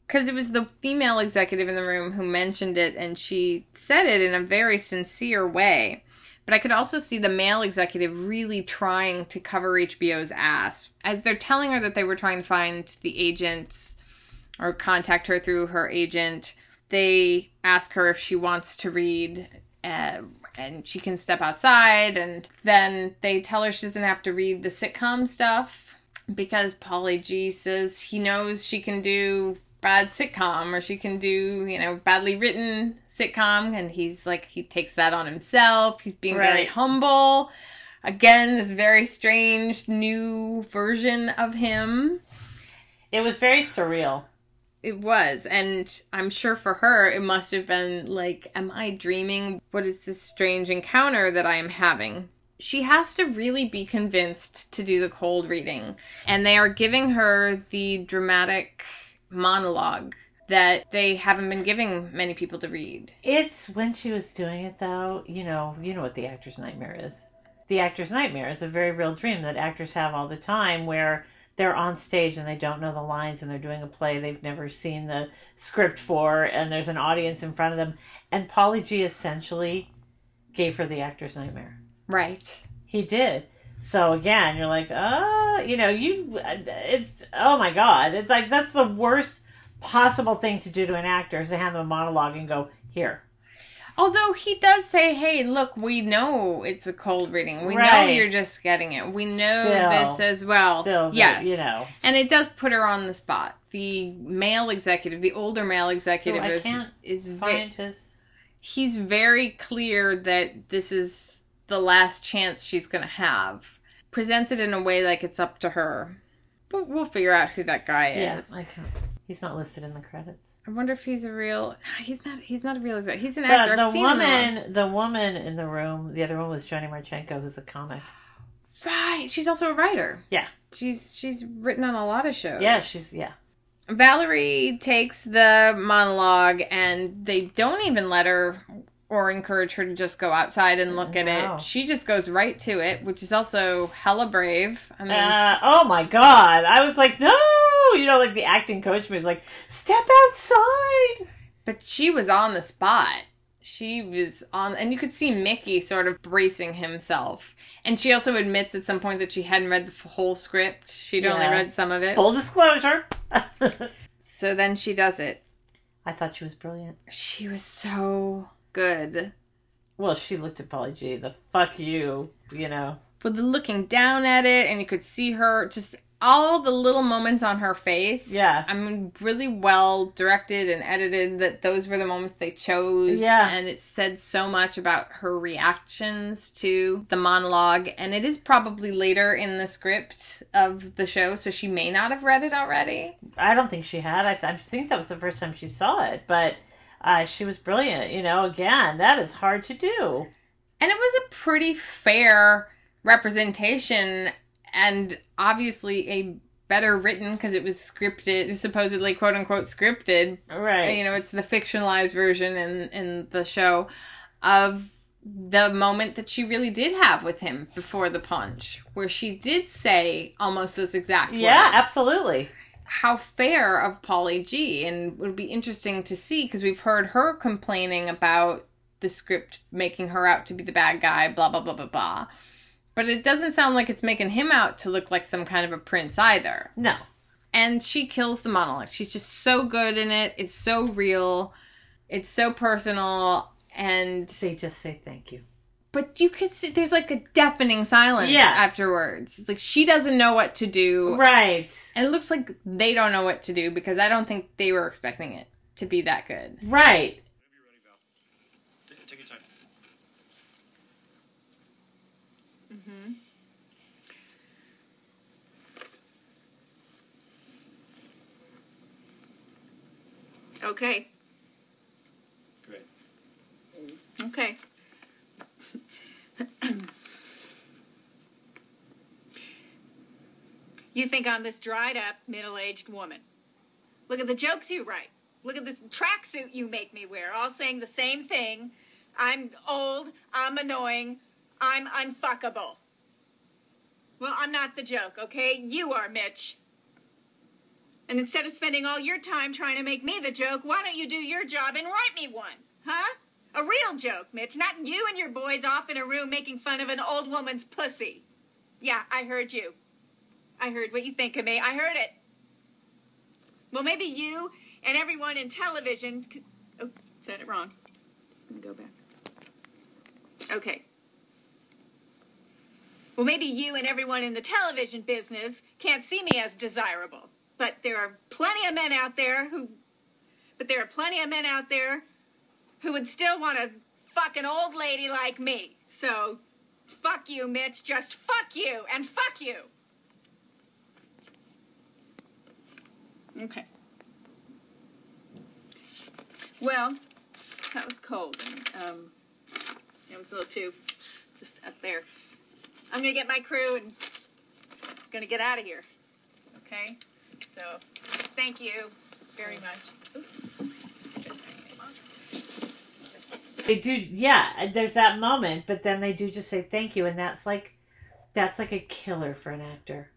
Because it was the female executive in the room who mentioned it, and she said it in a very sincere way. But I could also see the male executive really trying to cover HBO's ass. As they're telling her that they were trying to find the agents or contact her through her agent, they ask her if she wants to read. Uh, and she can step outside, and then they tell her she doesn't have to read the sitcom stuff because Paulie G says he knows she can do bad sitcom or she can do, you know, badly written sitcom and he's like he takes that on himself. He's being very humble. Again, this very strange new version of him. It was very surreal. It was, and I'm sure for her it must have been like, Am I dreaming? What is this strange encounter that I am having? She has to really be convinced to do the cold reading. And they are giving her the dramatic monologue that they haven't been giving many people to read. It's when she was doing it though, you know, you know what the actor's nightmare is. The actor's nightmare is a very real dream that actors have all the time where they're on stage and they don't know the lines and they're doing a play they've never seen the script for and there's an audience in front of them and Paulie G essentially gave her the actor's nightmare. Right. He did. So again, you're like, oh, you know, you, it's, oh my God. It's like, that's the worst possible thing to do to an actor is to hand them a monologue and go, here. Although he does say, "Hey, look, we know it's a cold reading. We know you're just getting it. We know Still- this as well." Still, yes, you know. and it does put her on the spot. The male executive, the older male executive, Who I is, can't is Find his, he's very clear that this is the last chance she's going to have. Presents it in a way like it's up to her. We'll, we'll figure out who that guy Yeah, is. I can't. He's not listed in the credits. I wonder if he's a real. No, he's not. He's not a real exec. He's an The, actor. the I've seen him woman, the woman in the room, the other one was Johnny Marchenko, who's a comic. Right. She's also a writer. Yeah, She's she's written on a lot of shows. yeah, she's yeah. Valerie takes the monologue and they don't even let her or encourage her to just go outside and look at No. it. She just goes right to it, which is also hella brave. I mean, Uh, oh my god! I was like, no, you know, like the acting coach was like, step outside. but she was on the spot. She was on, and you could see Mickey sort of bracing himself. And she also admits at some point that she hadn't read the whole script. She'd only read some of it. Full disclosure. *laughs* So then she does it. I thought she was brilliant. She was so good. Well, she looked at Paulie G. The fuck you, you know. the looking down at it and you could see her just all the little moments on her face Yeah. i mean really well directed and edited that those were the moments they chose Yeah. and it said so much about her reactions to the monologue and it is probably later in the script of the show so she may not have read it already I don't think she had. I, I think that was the first time she saw it, but uh, she was brilliant. You know, again, that is hard to do. And it was a pretty fair representation and obviously a better written because it was scripted, supposedly quote unquote scripted. Right. You know, it's the fictionalized version in in the show of the moment that she really did have with him before the punch, where she did say almost those exact yeah, absolutely. How fair of Paulie G, and it would be interesting to see because we've heard her complaining about the script making her out to be the bad guy, blah blah blah blah blah. But it doesn't sound like it's making him out to look like some kind of a prince either. No. And she kills the monologue. She's just so good in it. It's so real. It's so personal. And They just say thank you. But you could see there's like a deafening silence Yeah. afterwards. It's like she doesn't know what to do. Right. And it looks like they don't know what to do because I don't think they were expecting it to be that good. Right. Take your. Okay. Great. Okay. *coughs* you think I'm this dried up, middle aged woman. Look at the jokes you write. Look at this tracksuit you make me wear, all saying the same thing. I'm old, I'm annoying, I'm unfuckable. Well, I'm not the joke, okay? You are, Mitch. And instead of spending all your time trying to make me the joke, why don't you do your job and write me one? Huh? A real joke, Mitch, not you and your boys off in a room making fun of an old woman's pussy. Yeah, I heard you. I heard what you think of me. I heard it. Well, maybe you and everyone in television. Could... Oh, said it wrong. Just gonna go back. Okay. Well, maybe you and everyone in the television business can't see me as desirable. But there are plenty of men out there who. But there are plenty of men out there who would still want to fuck an old lady like me. So, fuck you, Mitch. Just fuck you and fuck you. Okay. Well, that was cold. And, um, it was a little too just up there. I'm gonna get my crew and gonna get out of here. Okay? So, thank you very much. They do, yeah. There's that moment, but then they do just say thank you, and that's like, that's like a killer for an actor.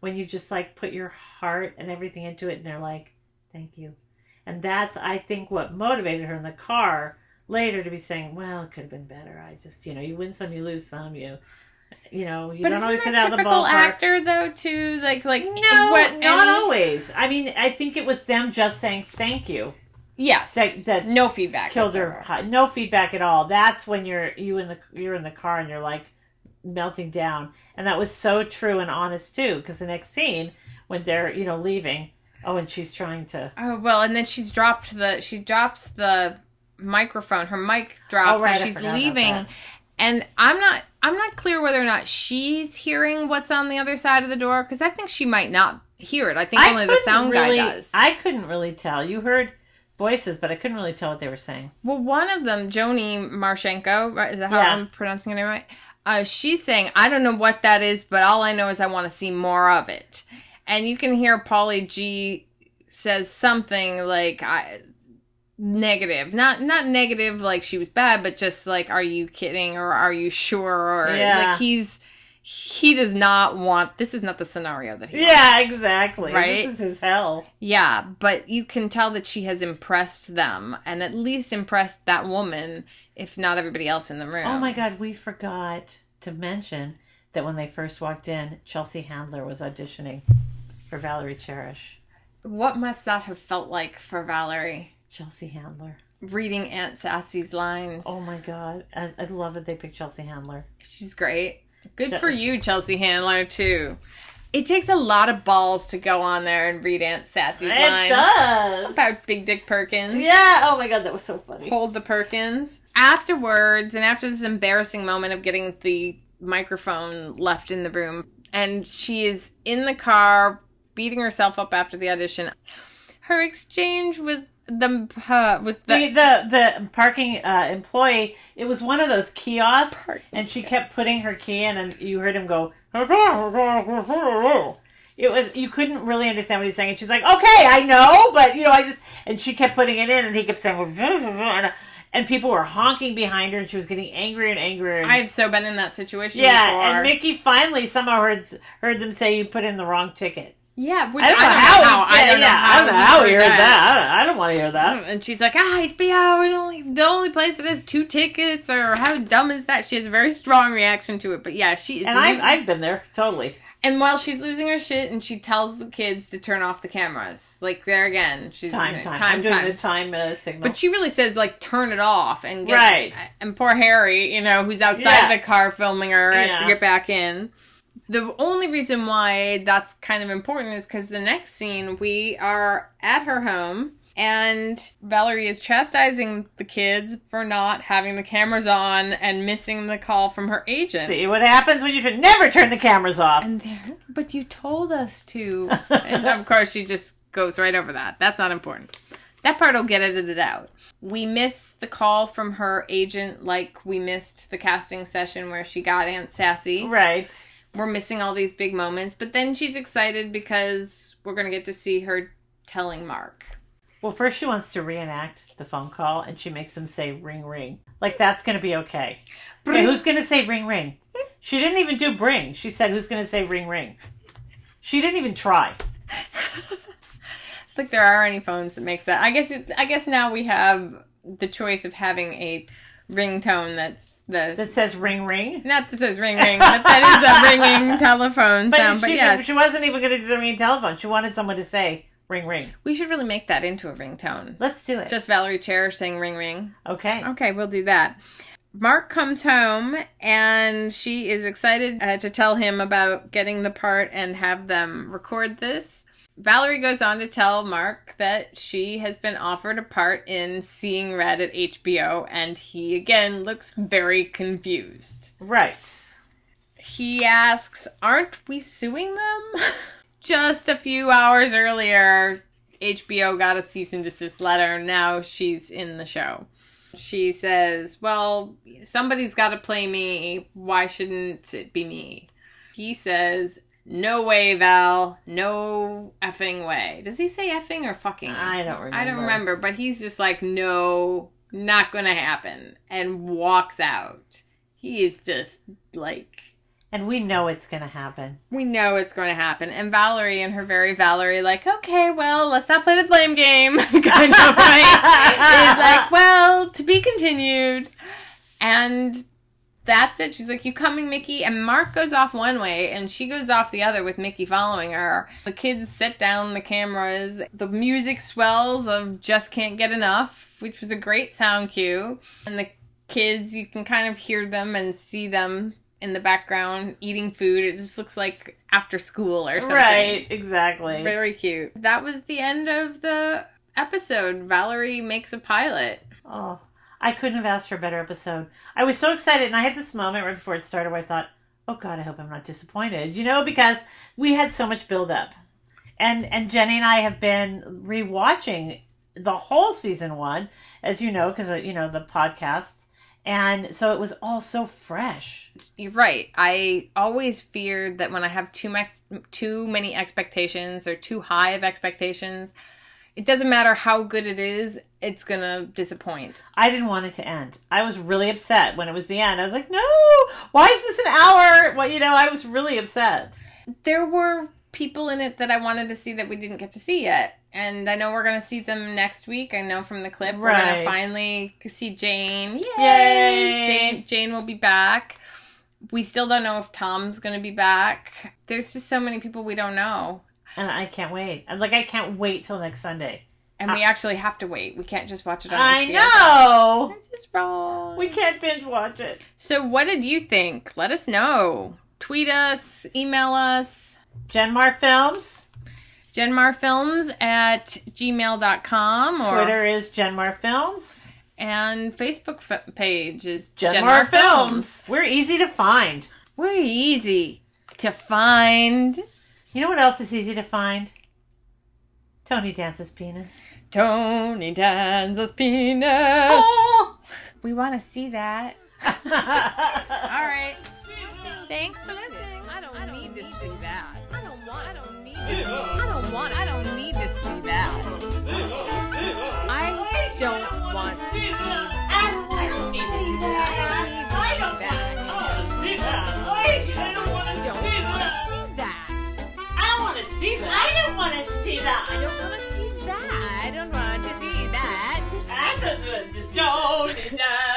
When you just like put your heart and everything into it, and they're like, thank you, and that's I think what motivated her in the car later to be saying, well, it could have been better. I just, you know, you win some, you lose some, you, you know, you But don't always hit out of the typical ballpark. actor though too? Like like No, what not any- always. I mean, I think it was them just saying thank you. Yes. That- that no feedback. killed her. No feedback at all. That's when you're you in the you're in the car and you're like melting down, and that was so true and honest too. Because the next scene when they're you know leaving, oh, and she's trying to. Oh well, and then she's dropped the she drops the microphone. Her mic drops Oh, right, as I she's leaving. And I'm not I'm not clear whether or not she's hearing what's on the other side of the door because I think she might not hear it. I think only the sound really, guy does. I couldn't really tell. You heard voices, but I couldn't really tell what they were saying. Well, one of them, Joni Marshenko, right? Is that how Yeah. I'm pronouncing her name right? Uh, she's saying, I don't know what that is, but all I know is I want to see more of it. And you can hear Paulie G says something like, I, negative. Not, not negative like she was bad, but just like, are you kidding or are you sure? Or Yeah. like he's, he does not want, this is not the scenario that he Yeah, wants. exactly. Right? This is his hell. Yeah, but you can tell that she has impressed them and at least impressed that woman, if not everybody else in the room. Oh my god, we forgot to mention that when they first walked in, Chelsea Handler was auditioning for Valerie Cherish. What must that have felt like for Valerie? Chelsea Handler. Reading Aunt Sassy's lines. Oh my god. I, I love that they picked Chelsea Handler. She's great. Good for you, Chelsea Handler, too. It takes a lot of balls to go on there and read Aunt Sassy's It lines. does. About Big Dick Perkins. Yeah. Oh my god, that was so funny. hold the Perkins. Afterwards, and after this embarrassing moment of getting the microphone left in the room, and she is in the car beating herself up after the audition. Her exchange with the uh, with the The, the the parking uh, employee, it was one of those kiosks, Parking and she kept putting her key in, and you heard him go. It was you couldn't really understand what he's saying, and she's like, "Okay, I know, but you know, I just." And she kept putting it in, and he kept saying, and, people were honking behind her, and she was getting angrier and angrier. and- I've so been in that situation yeah, before. and Mickey finally somehow heard heard them say you put in the wrong ticket. Yeah, which I don't know how. I don't know how. I don't know how he he heard that. I don't, don't want to hear that. And she's like, ah, HBO is only the only place that has two tickets, or how dumb is that? She has a very strong reaction to it, but yeah, she is. And I've I've been there totally. And while she's losing her shit, and she tells the kids to turn off the cameras, like there again, she's Time, time. time, I'm doing time. the time uh, signal. But she really says like turn it off and get Right. And poor Harry, you know, who's outside Yeah. the car filming her, has to get back in. The only reason why that's kind of important is because the next scene we are at her home. And Valerie is chastising the kids for not having the cameras on and missing the call from her agent. See what happens when you turn, never turn the cameras off. And there, but you told us to. *laughs* and of course, she just goes right over that. That's not important. That part will get edited out. We missed the call from her agent, like we missed the casting session where she got Aunt Sassy. right. We're missing all these big moments, but then she's excited because we're going to get to see her telling Mark. Well, first she wants to reenact the phone call, and she makes him say "ring ring." Like that's going to be okay. Okay, who's going to say "ring ring"? She didn't even do "bring." She said, "Who's going to say ring ring?" She didn't even try. It's like there are any phones that makes that. I guess. I guess now we have the choice of having a ringtone that's the That says "ring ring." Not that says ring ring, but that is a ringing *laughs* telephone But, sound. But she, yes, she wasn't even going to do the ring telephone. She wanted someone to say "ring ring." we should really make that into a ringtone. Let's do it. Just Valerie Cherish saying ring ring. okay. Okay, we'll do that. Mark comes home and she is excited uh, to tell him about getting the part and have them record this. Valerie goes on to tell Mark that she has been offered a part in Seeing Red at HBO, and he again looks very confused. Right. he asks, Aren't we suing them? *laughs* Just a few hours earlier, HBO got a cease and desist letter. Now she's in the show. She says, Well, somebody's got to play me. Why shouldn't it be me? He says, No way, Val. No effing way. Does he say effing or fucking? I don't remember. I don't remember, but he's just like, No, not gonna happen. And walks out. He is just like And we know it's going to happen. we know it's going to happen. And Valerie and her very Valerie, like, okay, well, let's not play the blame game, *laughs* kind of, right? *laughs* is like, well, to be continued. And that's it. She's like, you coming, Mickey? And Mark goes off one way and she goes off the other with Mickey following her. The kids set down the cameras. The music swells of Just Can't Get Enough, which was a great sound cue. And the kids, you can kind of hear them and see them in the background eating food. It just looks like after school or something. Right. Exactly. Very cute. That was the end of the episode. Valerie makes a pilot. Oh, I couldn't have asked for a better episode. I was so excited, and I had this moment right before it started where I thought, "Oh God, I hope I'm not disappointed." You know, because we had so much build up, and and Jenny and I have been rewatching the whole season one, as you know, because uh, you know the podcasts, and so it was all so fresh. You're right. I always feared that when I have too much, too many expectations or too high of expectations, it doesn't matter how good it is, it's gonna disappoint. I didn't want it to end. I was really upset when it was the end. I was like, no, why is this an hour? Well, you know, I was really upset. There were people in it that I wanted to see that we didn't get to see yet. And I know we're gonna see them next week. I know from the clip we're Right. gonna finally see Jane. Yay! Yay! Jane Jane will be back. We still don't know if Tom's gonna be back. There's just so many people we don't know. And I can't wait. I'm like, I can't wait till next Sunday. And we actually have to wait. We can't just watch it on I HBO. know. This is wrong. We can't binge watch it. So what did you think? Let us know. Tweet us, email us, Genmar Films. genmarfilms at gmail.com or Twitter is Genmar Films. and Facebook f- page is Genmar, Films. We're easy to find. We're easy to find. You know what else is easy to find? Tony Danza's penis. Tony Danza's penis. Oh! We want to see that. *laughs* All right. Thanks for listening. I don't, need to see that. I don't want. I don't need. To, I don't want. I don't need to see that. I don't want to see that. want to see that. I don't want to see that. I don't want to see that. I don't want to see that.